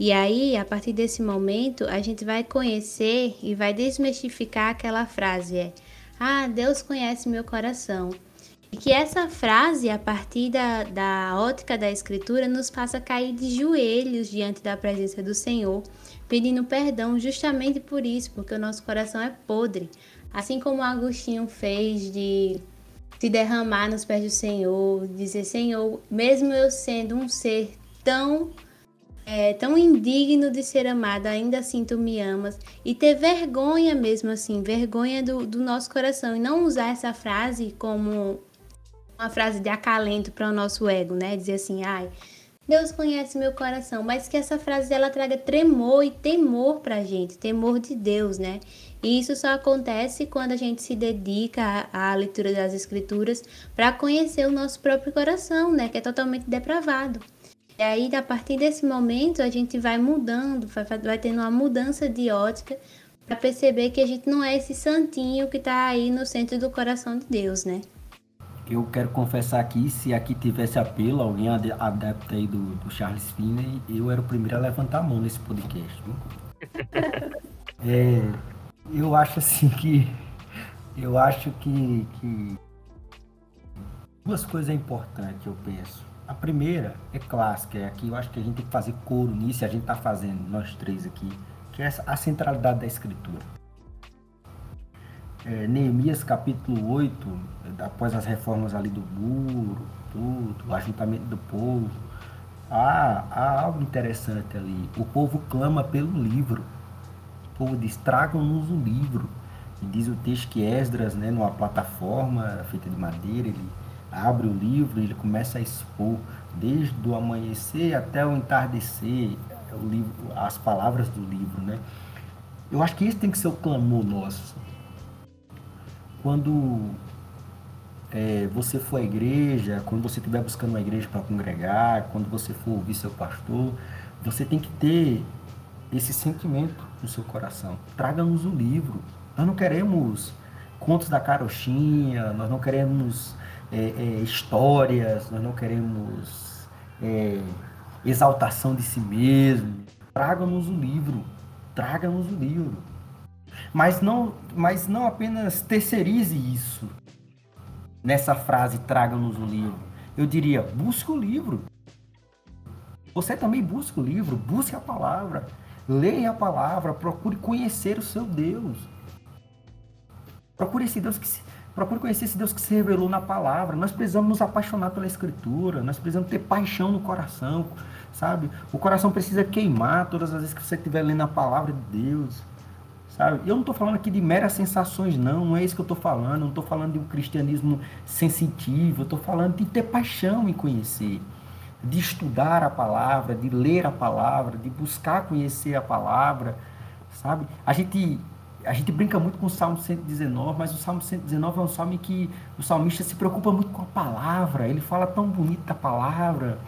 E aí, a partir desse momento, a gente vai conhecer e vai desmistificar aquela frase é: "Ah, Deus conhece meu coração". E que essa frase, a partir da, da ótica da Escritura, nos faça cair de joelhos diante da presença do Senhor, pedindo perdão justamente por isso, porque o nosso coração é podre. Assim como Agostinho fez de se derramar nos pés do Senhor, dizer: Senhor, mesmo eu sendo um ser tão é, tão indigno de ser amado, ainda assim tu me amas. E ter vergonha mesmo assim, vergonha do, do nosso coração. E não usar essa frase como uma frase de acalento para o nosso ego, né? Dizer assim, ai, Deus conhece meu coração, mas que essa frase ela traga tremor e temor para a gente, temor de Deus, né? E isso só acontece quando a gente se dedica à, leitura das Escrituras para conhecer o nosso próprio coração, né? Que é totalmente depravado. E aí, a partir desse momento, a gente vai mudando, vai, vai tendo uma mudança de ótica para perceber que a gente não é esse santinho que está aí no centro do coração de Deus, né? Eu quero confessar aqui, se aqui tivesse apelo, alguém adepto aí do, do, Charles Finney, eu era o primeiro a levantar a mão nesse podcast. <laughs> é, eu acho assim que. Eu acho que, que duas coisas importantes, eu penso. A primeira é clássica, é aqui eu acho que a gente tem que fazer coro nisso, e a gente está fazendo, nós três aqui, que é a centralidade da escritura é, Neemias capítulo 8, após as reformas ali do muro, tudo, o ajuntamento do povo, há, há algo interessante ali. O povo clama pelo livro. O povo diz, tragam-nos o livro. E diz o texto que Esdras, né, numa plataforma feita de madeira, ele abre o livro e ele começa a expor, desde o amanhecer até o entardecer, o livro, as palavras do livro. Né? Eu acho que esse tem que ser o clamor nosso quando é, você for à igreja, quando você estiver buscando uma igreja para congregar, quando você for ouvir seu pastor, você tem que ter esse sentimento no seu coração. Traga-nos o livro. Nós não queremos contos da carochinha, nós não queremos é, é, histórias, nós não queremos é, exaltação de si mesmo. Traga-nos o livro. Traga-nos o livro. Mas não, mas não apenas terceirize isso nessa frase traga-nos o livro. Eu diria, busque o livro. Você também busca o livro, busque a palavra, leia a palavra, procure conhecer o seu Deus. Procure esse Deus que se, procure conhecer esse Deus que se revelou na palavra. Nós precisamos nos apaixonar pela escritura, nós precisamos ter paixão no coração, sabe? O coração precisa queimar todas as vezes que você estiver lendo a palavra de Deus. Sabe? Eu não estou falando aqui de meras sensações, não, não é isso que eu estou falando. Não estou falando de um cristianismo sensitivo, eu estou falando de ter paixão em conhecer, de estudar a palavra, de ler a palavra, de buscar conhecer a palavra, sabe? A gente, a gente brinca muito com o Salmo 119, mas o Salmo 119 é um salmo que o salmista se preocupa muito com a palavra, ele fala tão bonito da palavra,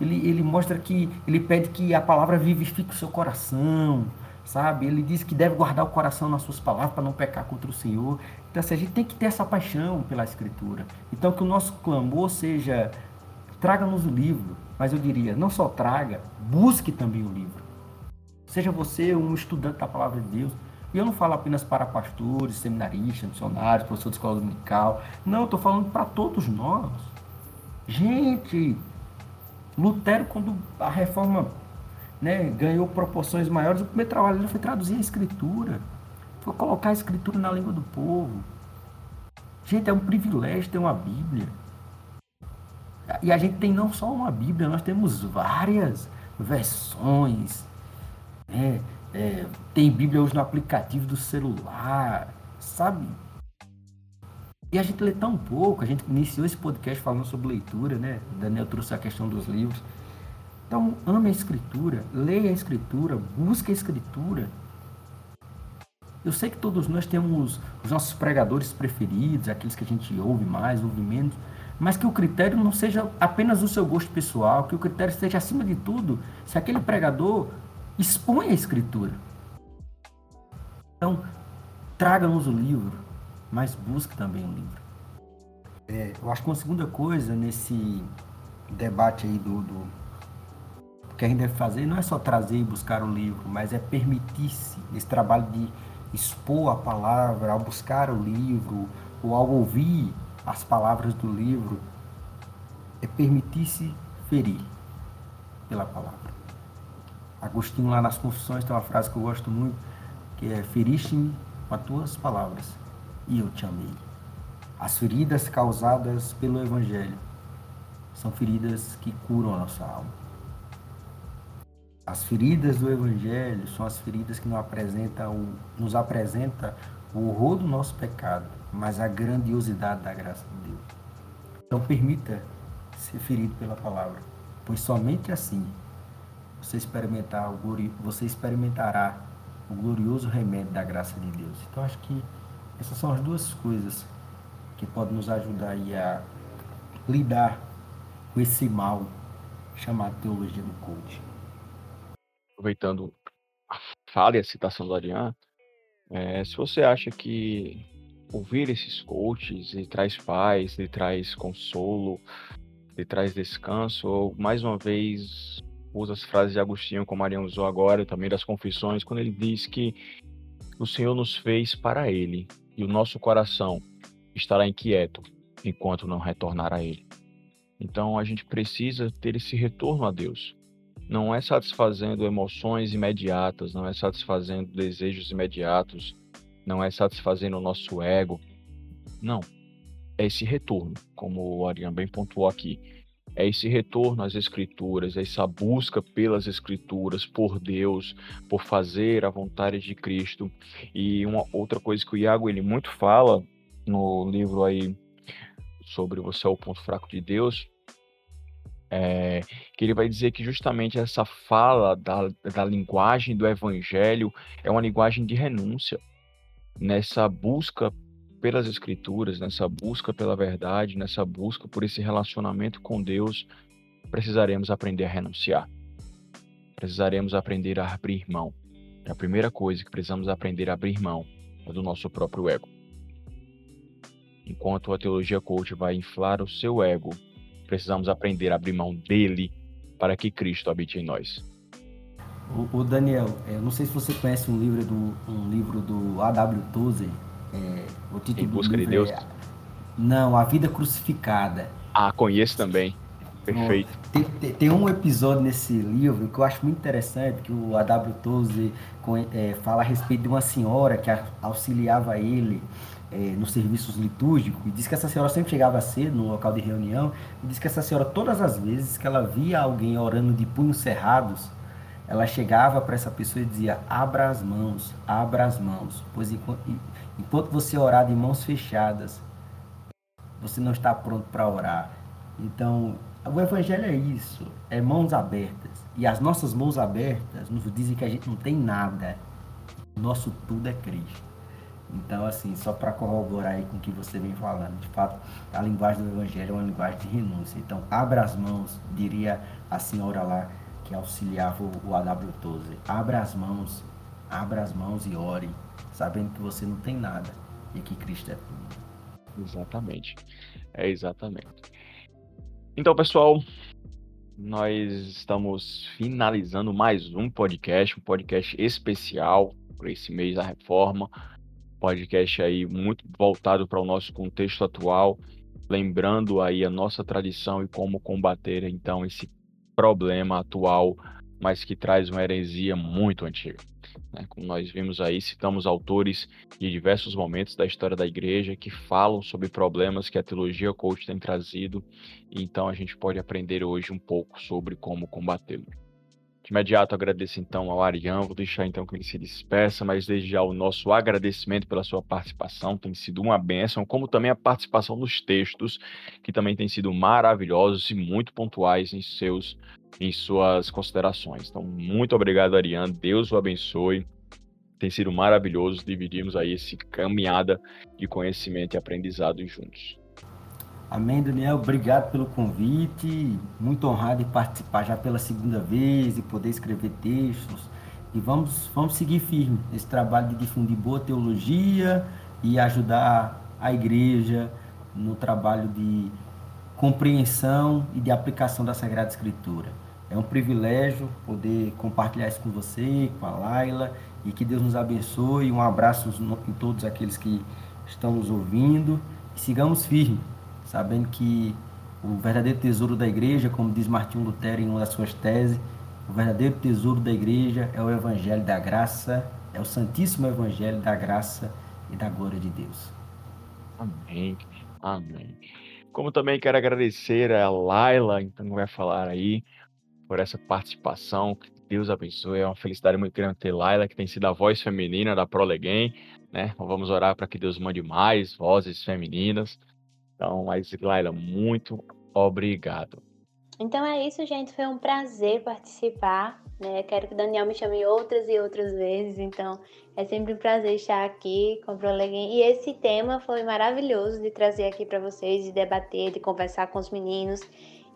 ele, ele mostra que, ele pede que a palavra vivifique o seu coração, sabe? Ele diz que deve guardar o coração nas suas palavras para não pecar contra o Senhor. Então, assim, a gente tem que ter essa paixão pela Escritura. Então, que o nosso clamor seja: traga-nos o livro, mas eu diria, não só traga, busque também o livro. Seja você um estudante da palavra de Deus. E eu não falo apenas para pastores, seminaristas, missionários, professores de escola dominical. Não, estou falando para todos nós. Gente, Lutero, quando a reforma né, ganhou proporções maiores, o primeiro trabalho dele foi traduzir a escritura. Foi colocar a escritura na língua do povo. Gente, é um privilégio ter uma Bíblia. E a gente tem não só uma Bíblia, nós temos várias versões. Né? É, tem Bíblia hoje no aplicativo do celular, sabe? E a gente lê tão pouco, a gente iniciou esse podcast falando sobre leitura, né? O Daniel trouxe a questão dos livros. Então, ame a Escritura, leia a Escritura, busque a Escritura. Eu sei que todos nós temos os nossos pregadores preferidos, aqueles que a gente ouve mais, ouve menos, mas que o critério não seja apenas o seu gosto pessoal, que o critério seja, acima de tudo, se aquele pregador expõe a Escritura. Então, traga-nos o livro, mas busque também o livro. É, eu acho que uma segunda coisa nesse debate aí do, do que a gente deve fazer não é só trazer e buscar o livro, mas é permitir-se esse trabalho de expor a palavra, ao buscar o livro, ou ao ouvir as palavras do livro, é permitir-se ferir pela palavra. Agostinho lá nas Confissões tem uma frase que eu gosto muito, que é feriste-me com as tuas palavras e eu te amei. As feridas causadas pelo Evangelho são feridas que curam a nossa alma. As feridas do Evangelho são as feridas que nos apresenta o, nos apresenta o horror do nosso pecado, mas a grandiosidade da graça de Deus. Então permita ser ferido pela palavra, pois somente assim você, experimentar você experimentará o glorioso remédio da graça de Deus. Então acho que essas são as duas coisas que podem nos ajudar a lidar com esse mal chamado teologia do coaching aproveitando a fala e a citação do Ariane, é, se você acha que ouvir esses coaches lhe traz paz, lhe traz consolo, lhe traz descanso, ou mais uma vez usa as frases de Agostinho, como a Ariane usou agora, também das confissões, quando ele diz que o Senhor nos fez para Ele e o nosso coração estará inquieto enquanto não retornar a Ele. Então a gente precisa ter esse retorno a Deus não é satisfazendo emoções imediatas, não é satisfazendo desejos imediatos, não é satisfazendo o nosso ego. Não. É esse retorno, como o Ariane bem pontuou aqui. É esse retorno às Escrituras, é essa busca pelas Escrituras, por Deus, por fazer a vontade de Cristo. E uma outra coisa que o Iago ele muito fala no livro aí sobre você é o ponto fraco de Deus, é, que ele vai dizer que justamente essa fala da, da linguagem do evangelho é uma linguagem de renúncia, nessa busca pelas Escrituras, nessa busca pela verdade, nessa busca por esse relacionamento com Deus, precisaremos aprender a renunciar. Precisaremos aprender a abrir mão. E a primeira coisa que precisamos aprender a abrir mão é do nosso próprio ego. Enquanto a teologia coach vai inflar o seu ego, precisamos aprender a abrir mão dele para que Cristo habite em nós. O, o Daniel, é, eu não sei se você conhece um livro do, um livro do A.W. Tozer. É, o título em busca de Deus? É, não, A Vida Crucificada. Ah, conheço também. Perfeito. Tem, tem, tem, um episódio nesse livro que eu acho muito interessante, que o A.W. Tozer é, fala a respeito de uma senhora que auxiliava ele é, nos serviços litúrgicos e diz que essa senhora sempre chegava cedo no local de reunião e diz que essa senhora, todas as vezes que ela via alguém orando de punhos cerrados, ela chegava para essa pessoa e dizia: abra as mãos, abra as mãos, pois enquanto, enquanto você orar de mãos fechadas, você não está pronto para orar. Então, o evangelho é isso, é mãos abertas. E as nossas mãos abertas nos dizem que a gente não tem nada. Nosso tudo é Cristo. Então, assim, só para corroborar aí com o que você vem falando, de fato, a linguagem do Evangelho é uma linguagem de renúncia. Então, abra as mãos, diria a senhora lá que auxiliava o AW Tozer. Abra as mãos, abra as mãos e ore, sabendo que você não tem nada e que Cristo é tudo. Exatamente. É exatamente. Então, pessoal, nós estamos finalizando mais um podcast, um podcast especial para esse mês da reforma podcast aí muito voltado para o nosso contexto atual, lembrando aí a nossa tradição e como combater então esse problema atual, mas que traz uma heresia muito antiga. Né? Como nós vimos aí, citamos autores de diversos momentos da história da igreja que falam sobre problemas que a teologia coach tem trazido, então a gente pode aprender hoje um pouco sobre como combatê-los. De imediato agradeço então ao Arião, vou deixar então que ele se despeça, mas desde já o nosso agradecimento pela sua participação, tem sido uma bênção, como também a participação nos textos, que também tem sido maravilhosos e muito pontuais em seus em suas considerações. Então, muito obrigado, Ariane, Deus o abençoe. Tem sido maravilhoso dividirmos aí esse caminhada de conhecimento e aprendizado juntos. Amém, Daniel. Obrigado pelo convite. Muito honrado em participar já pela segunda vez e poder escrever textos. E vamos, vamos seguir firme nesse trabalho de difundir boa teologia e ajudar a igreja no trabalho de compreensão e de aplicação da Sagrada Escritura. É um privilégio poder compartilhar isso com você, com a Laila, e que Deus nos abençoe. Um abraço em todos aqueles que estão nos ouvindo. E sigamos firmes sabendo que o verdadeiro tesouro da igreja, como diz Martinho Lutero em uma das suas teses, o verdadeiro tesouro da igreja é o evangelho da graça, é o santíssimo evangelho da graça e da glória de Deus. Amém. Amém. Como também quero agradecer a Laila, então vai falar aí por essa participação. Que Deus abençoe. É uma felicidade muito grande ter Laila, que tem sido a voz feminina da Prolegem, né? Vamos orar para que Deus mande mais vozes femininas então, mas Laila, muito obrigado. Então é isso, gente. Foi um prazer participar. Né? Quero que o Daniel me chame outras e outras vezes. Então é sempre um prazer estar aqui com o Proleguem. E esse tema foi maravilhoso de trazer aqui para vocês, de debater, de conversar com os meninos.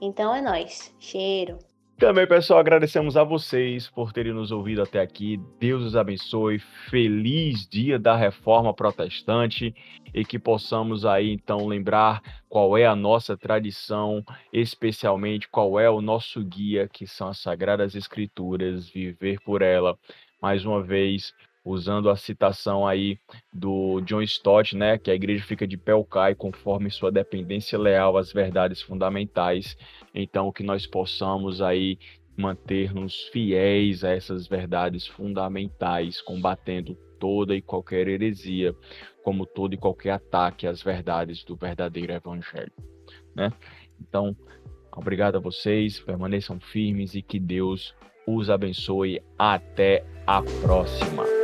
Então é nós. Cheiro. Também, pessoal, agradecemos a vocês por terem nos ouvido até aqui. Deus os abençoe. Feliz dia da reforma protestante e que possamos aí então lembrar qual é a nossa tradição, especialmente qual é o nosso guia, que são as Sagradas Escrituras, viver por ela. Mais uma vez, usando a citação aí do John Stott, né, que a igreja fica de pé ou cai conforme sua dependência leal às verdades fundamentais. Então, que nós possamos aí manter-nos fiéis a essas verdades fundamentais, combatendo toda e qualquer heresia, como todo e qualquer ataque às verdades do verdadeiro evangelho, né? Então, obrigado a vocês, permaneçam firmes e que Deus os abençoe. Até a próxima.